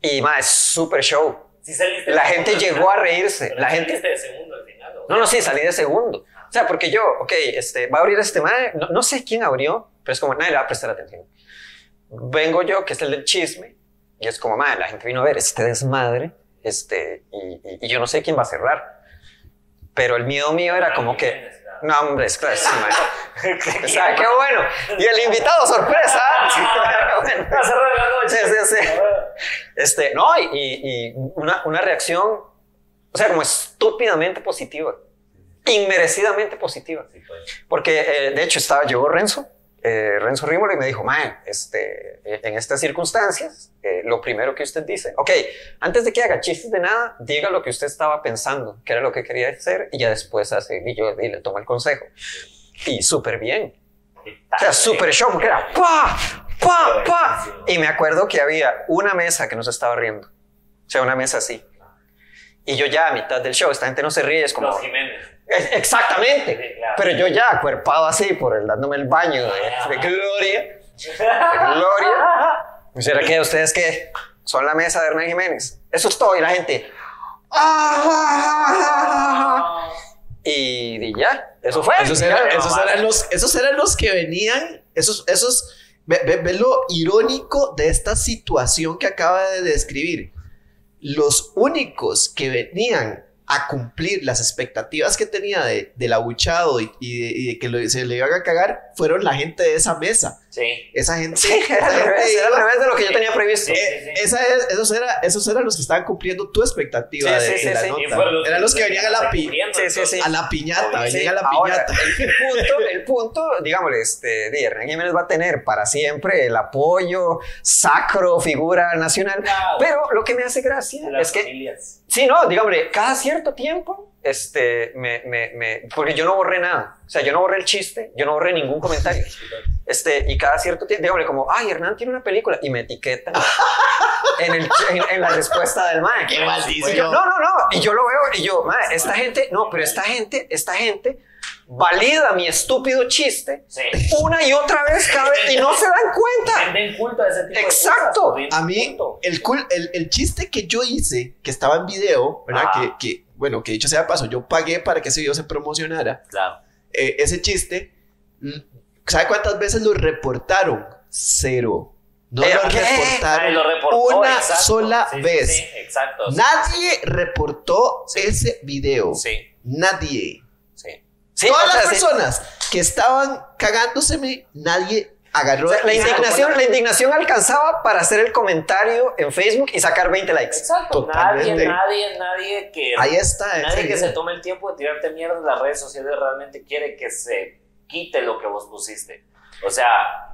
Y más, es súper show. Sí La gente segundo llegó a reírse. Pero La gente... de segundo al final. ¿o? No, no, sí, salí de segundo. O sea, porque yo, ok, este, va a abrir este madre, no, no sé quién abrió, pero es como, nadie le va a prestar atención. Vengo yo, que es el del chisme, y es como, madre, la gente vino a ver este desmadre, este, y, y- y yo no sé quién va a cerrar. Pero el miedo mío era como que, no, hombre, es claro, sí, madre. O sea, qué bueno. Y el invitado, sorpresa. Sí, bueno. Sí, sí, sí. Este, no, y, una, una reacción, o sea, como estúpidamente positiva, inmerecidamente positiva. Pues. Porque, eh, de hecho, estaba, llegó Renzo, eh, Renzo Rímolo, y me dijo, man, este, eh, en estas circunstancias, eh, lo primero que usted dice, ok, antes de que haga chistes de nada, diga lo que usted estaba pensando, que era lo que quería hacer, y ya después hace, y yo y le tomo el consejo. Y súper bien. O sea, súper show, porque era pa, pa, pa. Y me acuerdo que había una mesa que nos estaba riendo. O sea, una mesa así. Y yo ya a mitad del show, esta gente no se ríe, es como... Los Jiménez. Es- Exactamente. Sí, claro. Pero yo ya acuerpado así por el dándome el baño de, de gloria. De gloria. ¿Será que ustedes qué? Son la mesa de Hernán Jiménez. Eso es todo. Y la gente. "Ah". Y, y ya. Eso fue. Esos eran, esos eran los, esos eran los que venían, esos, esos, ve, ve- ve lo irónico de esta situación que acaba de describir. Los únicos que venían a cumplir las expectativas que tenía de, del abuchado y, y de, y de que lo- se le iban a cagar fueron la gente de esa mesa. Sí. Esa gente, Sí, era al revés, era al iba- revés de lo que yo tenía previsto. Sí, Eh, sí. esa es- esos, era, esos eran los que estaban cumpliendo tu expectativa Sí, de, sí, la nota. eran los que venían a la, pi- cumpliendo, Sí, sí, sí. a la piñata, Sí, venían a la ahora, piñata. el punto, el punto, digámosle, este, di, Hernán Jiménez va a tener para siempre el apoyo sacro, figura nacional. Claro. Pero lo que me hace gracia Las es que, sí, no, digámosle, cada cierto tiempo, este, me, me, me, porque yo no borré nada. O sea, yo no borré el chiste, yo no borré ningún comentario. Este, y cada cierto tiempo, digámosle, como, ay, Hernán tiene una película, y me etiquetan en, el, en, en la respuesta del man. ¡Qué yo, maldición! no, no, no. Y yo lo veo y yo, "Mae, esta gente, no, pero esta gente, esta gente valida mi estúpido chiste Sí. una y otra vez cada vez y no se dan cuenta. Venden culto a ese tipo Exacto. de cosas. rinden A mí, el, cul- el, el chiste que yo hice, que estaba en video, ¿verdad? Ah. Que, que, bueno, que dicho sea de paso, yo pagué para que ese video se promocionara. Claro. Eh, ese chiste, mm, ¿sabe cuántas veces lo reportaron? Cero. No ¿Eh, lo reportaron lo reportó, una exacto. sola Sí, sí, vez. Sí, exacto. Nadie reportó Sí. ese video. Sí, Nadie. Sí. Todas o sea, las sí. personas que estaban cagándoseme, nadie agarró. O sea, la indignación, la indignación alcanzaba para hacer el comentario en Facebook y sacar 20 likes. Exacto. Totalmente. Nadie, nadie, nadie que. Ahí está. Nadie que se tome el tiempo de tirarte mierda en las redes sociales realmente quiere que se quite lo que vos pusiste. O sea,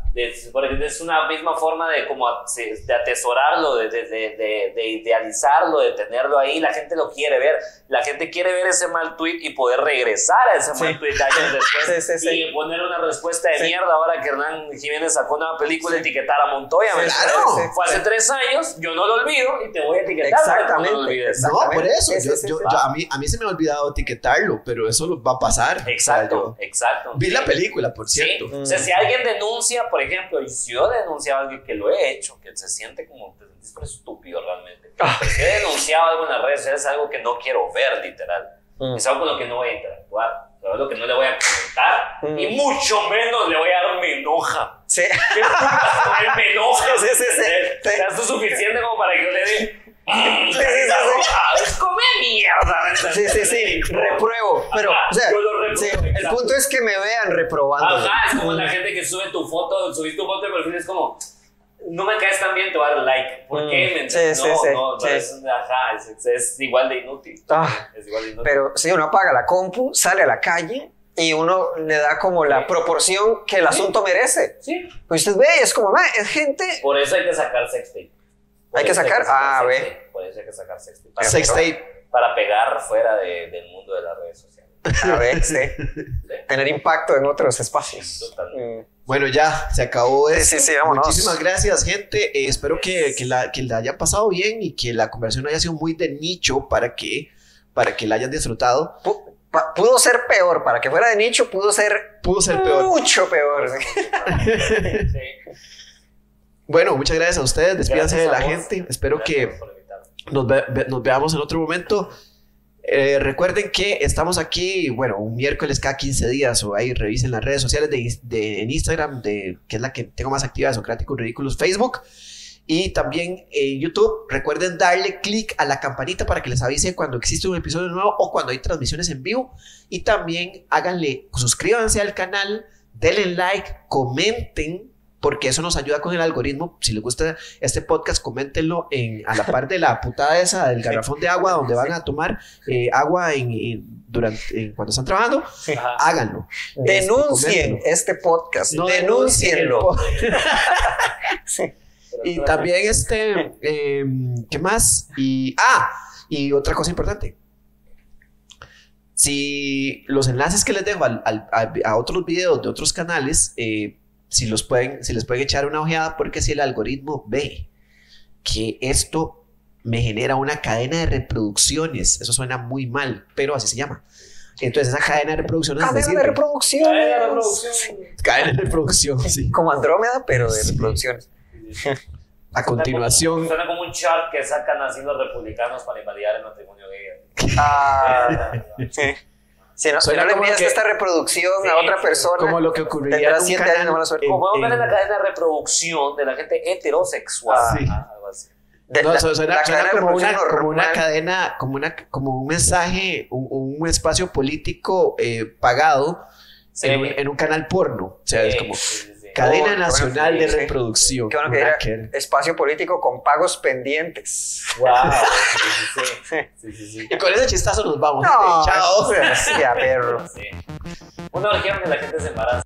porque es una misma forma de como de atesorarlo, de, de, de, de- de idealizarlo, de tenerlo ahí. La gente lo quiere ver. La gente quiere ver ese mal tweet y poder regresar a ese Sí. mal tweet años después Sí, sí, sí. y poner una respuesta de mierda ahora que Hernán Jiménez sacó una película etiquetar a Montoya. claro. Fue hace tres años, yo no lo olvido y te voy a etiquetar. no lo Exactamente. No, por eso. Yo- yo- a, mí, a mí se me ha olvidado etiquetarlo, pero eso va a pasar. O sea, Exacto, exacto. vi la película, por Sí, cierto. o sea, si alguien denuncia, por ejemplo, y si yo denuncio a alguien que lo he hecho, que se siente como, te sentís por estúpido realmente. Ah. Si he denunciado algo en las redes es algo que no quiero ver, literal. Mm. Es algo con lo que no voy a interactuar, es algo que no le voy a comentar, Mm. y mucho menos le voy a dar me enoja. Sí. ¿Qué putas me enoja? Sí, sí, sí, esto es suficiente como para que yo le dé... Sí, sí, sí, Es come mierda. Sí, sí, sí, repruebo. Pero, o sea, sí, el punto es que me vean reprobando. Ajá, es como la gente que sube tu foto, subiste tu foto de perfil, es como, no me caes tan bien, te voy a dar like. ¿Por Mm, qué? ¿Me sí, entiendes? sí, no, sí, no, sí. Es, ajá, es, es igual de inútil. Ah, es igual de inútil. Pero si uno apaga la compu, sale a la calle y uno le da como la proporción que el asunto merece. sí, Pues usted ve, es como, "Ma, es gente. por eso hay que sacar sextape. Hay que sacar- ah, ve. sextape, Por eso hay que sacar sextape. Para, Sex pegar, tape. para pegar fuera de- del mundo de las redes sociales. A ver, sí, tener impacto en otros espacios. Totalmente. Mm. Bueno, ya se acabó esto. sí, sí, vámonos. Muchísimas gracias, gente. Eh, espero que, que la, que la haya pasado bien y que la conversación haya sido muy de nicho para que, para que la hayan disfrutado. Pudo ser peor, para que fuera de nicho, pudo ser Pudo ser peor. mucho peor. Sí. Bueno, muchas gracias a ustedes. Despídanse de la gente. Espero Gracias que nos, ve- nos veamos en otro momento. Eh, recuerden que estamos aquí, bueno, un miércoles cada 15 días o ahí revisen las redes sociales de, de- en Instagram, de, que es la que tengo más activa, Socráticos Ridículos, Facebook y también en YouTube. Recuerden darle clic a la campanita para que les avise cuando existe un episodio nuevo o cuando hay transmisiones en vivo. Y también háganle, suscríbanse al canal, denle like, comenten porque eso nos ayuda con el algoritmo. Si les gusta este podcast, coméntenlo en, a la par de la putada esa del garrafón de agua donde van a tomar eh, agua en, en- durante, en- cuando están trabajando. Ajá. Háganlo. Este, Denuncien este podcast. No denuncien el Denúncienlo. po- Sí. Y también este, eh, ¿qué más? Y, ah, y otra cosa importante. Si los enlaces que les dejo al- al- a, a otros videos de otros canales, eh, si, los pueden, si les pueden echar una ojeada, porque si el algoritmo ve que esto me genera una cadena de reproducciones, eso suena muy mal, pero así se llama. Entonces esa cadena de reproducciones me Cadena de sirve. reproducción. Cadena de reproducción. Cadena de reproducción, sí. Como Andrómeda, pero de Sí. reproducciones. A continuación, Suena como un chart que sacan así los republicanos para invalidar el matrimonio gay. Ah, sí. Si no, si Suena no le como envías que- esta reproducción Sí, a otra persona, como lo que ocurriría tendrá en un siete canal años de mala suerte. en- Como vamos a ver en- la cadena de reproducción de la gente heterosexual. Sí. Algo así. De- No, la- su- suena, la suena cadena de como, una, como una cadena, como, una, como un mensaje, un, un espacio político eh, pagado Sí. en, un, en un canal porno. O sea, es como. Cadena Oh, Nacional de. Reproducción. Qué bueno que era espacio político con pagos pendientes. Wow. Sí, sí, sí. Y con ese chistazo nos vamos. No, Chao. sí, a perro. Sí. Ahora quiero que la gente se embarace.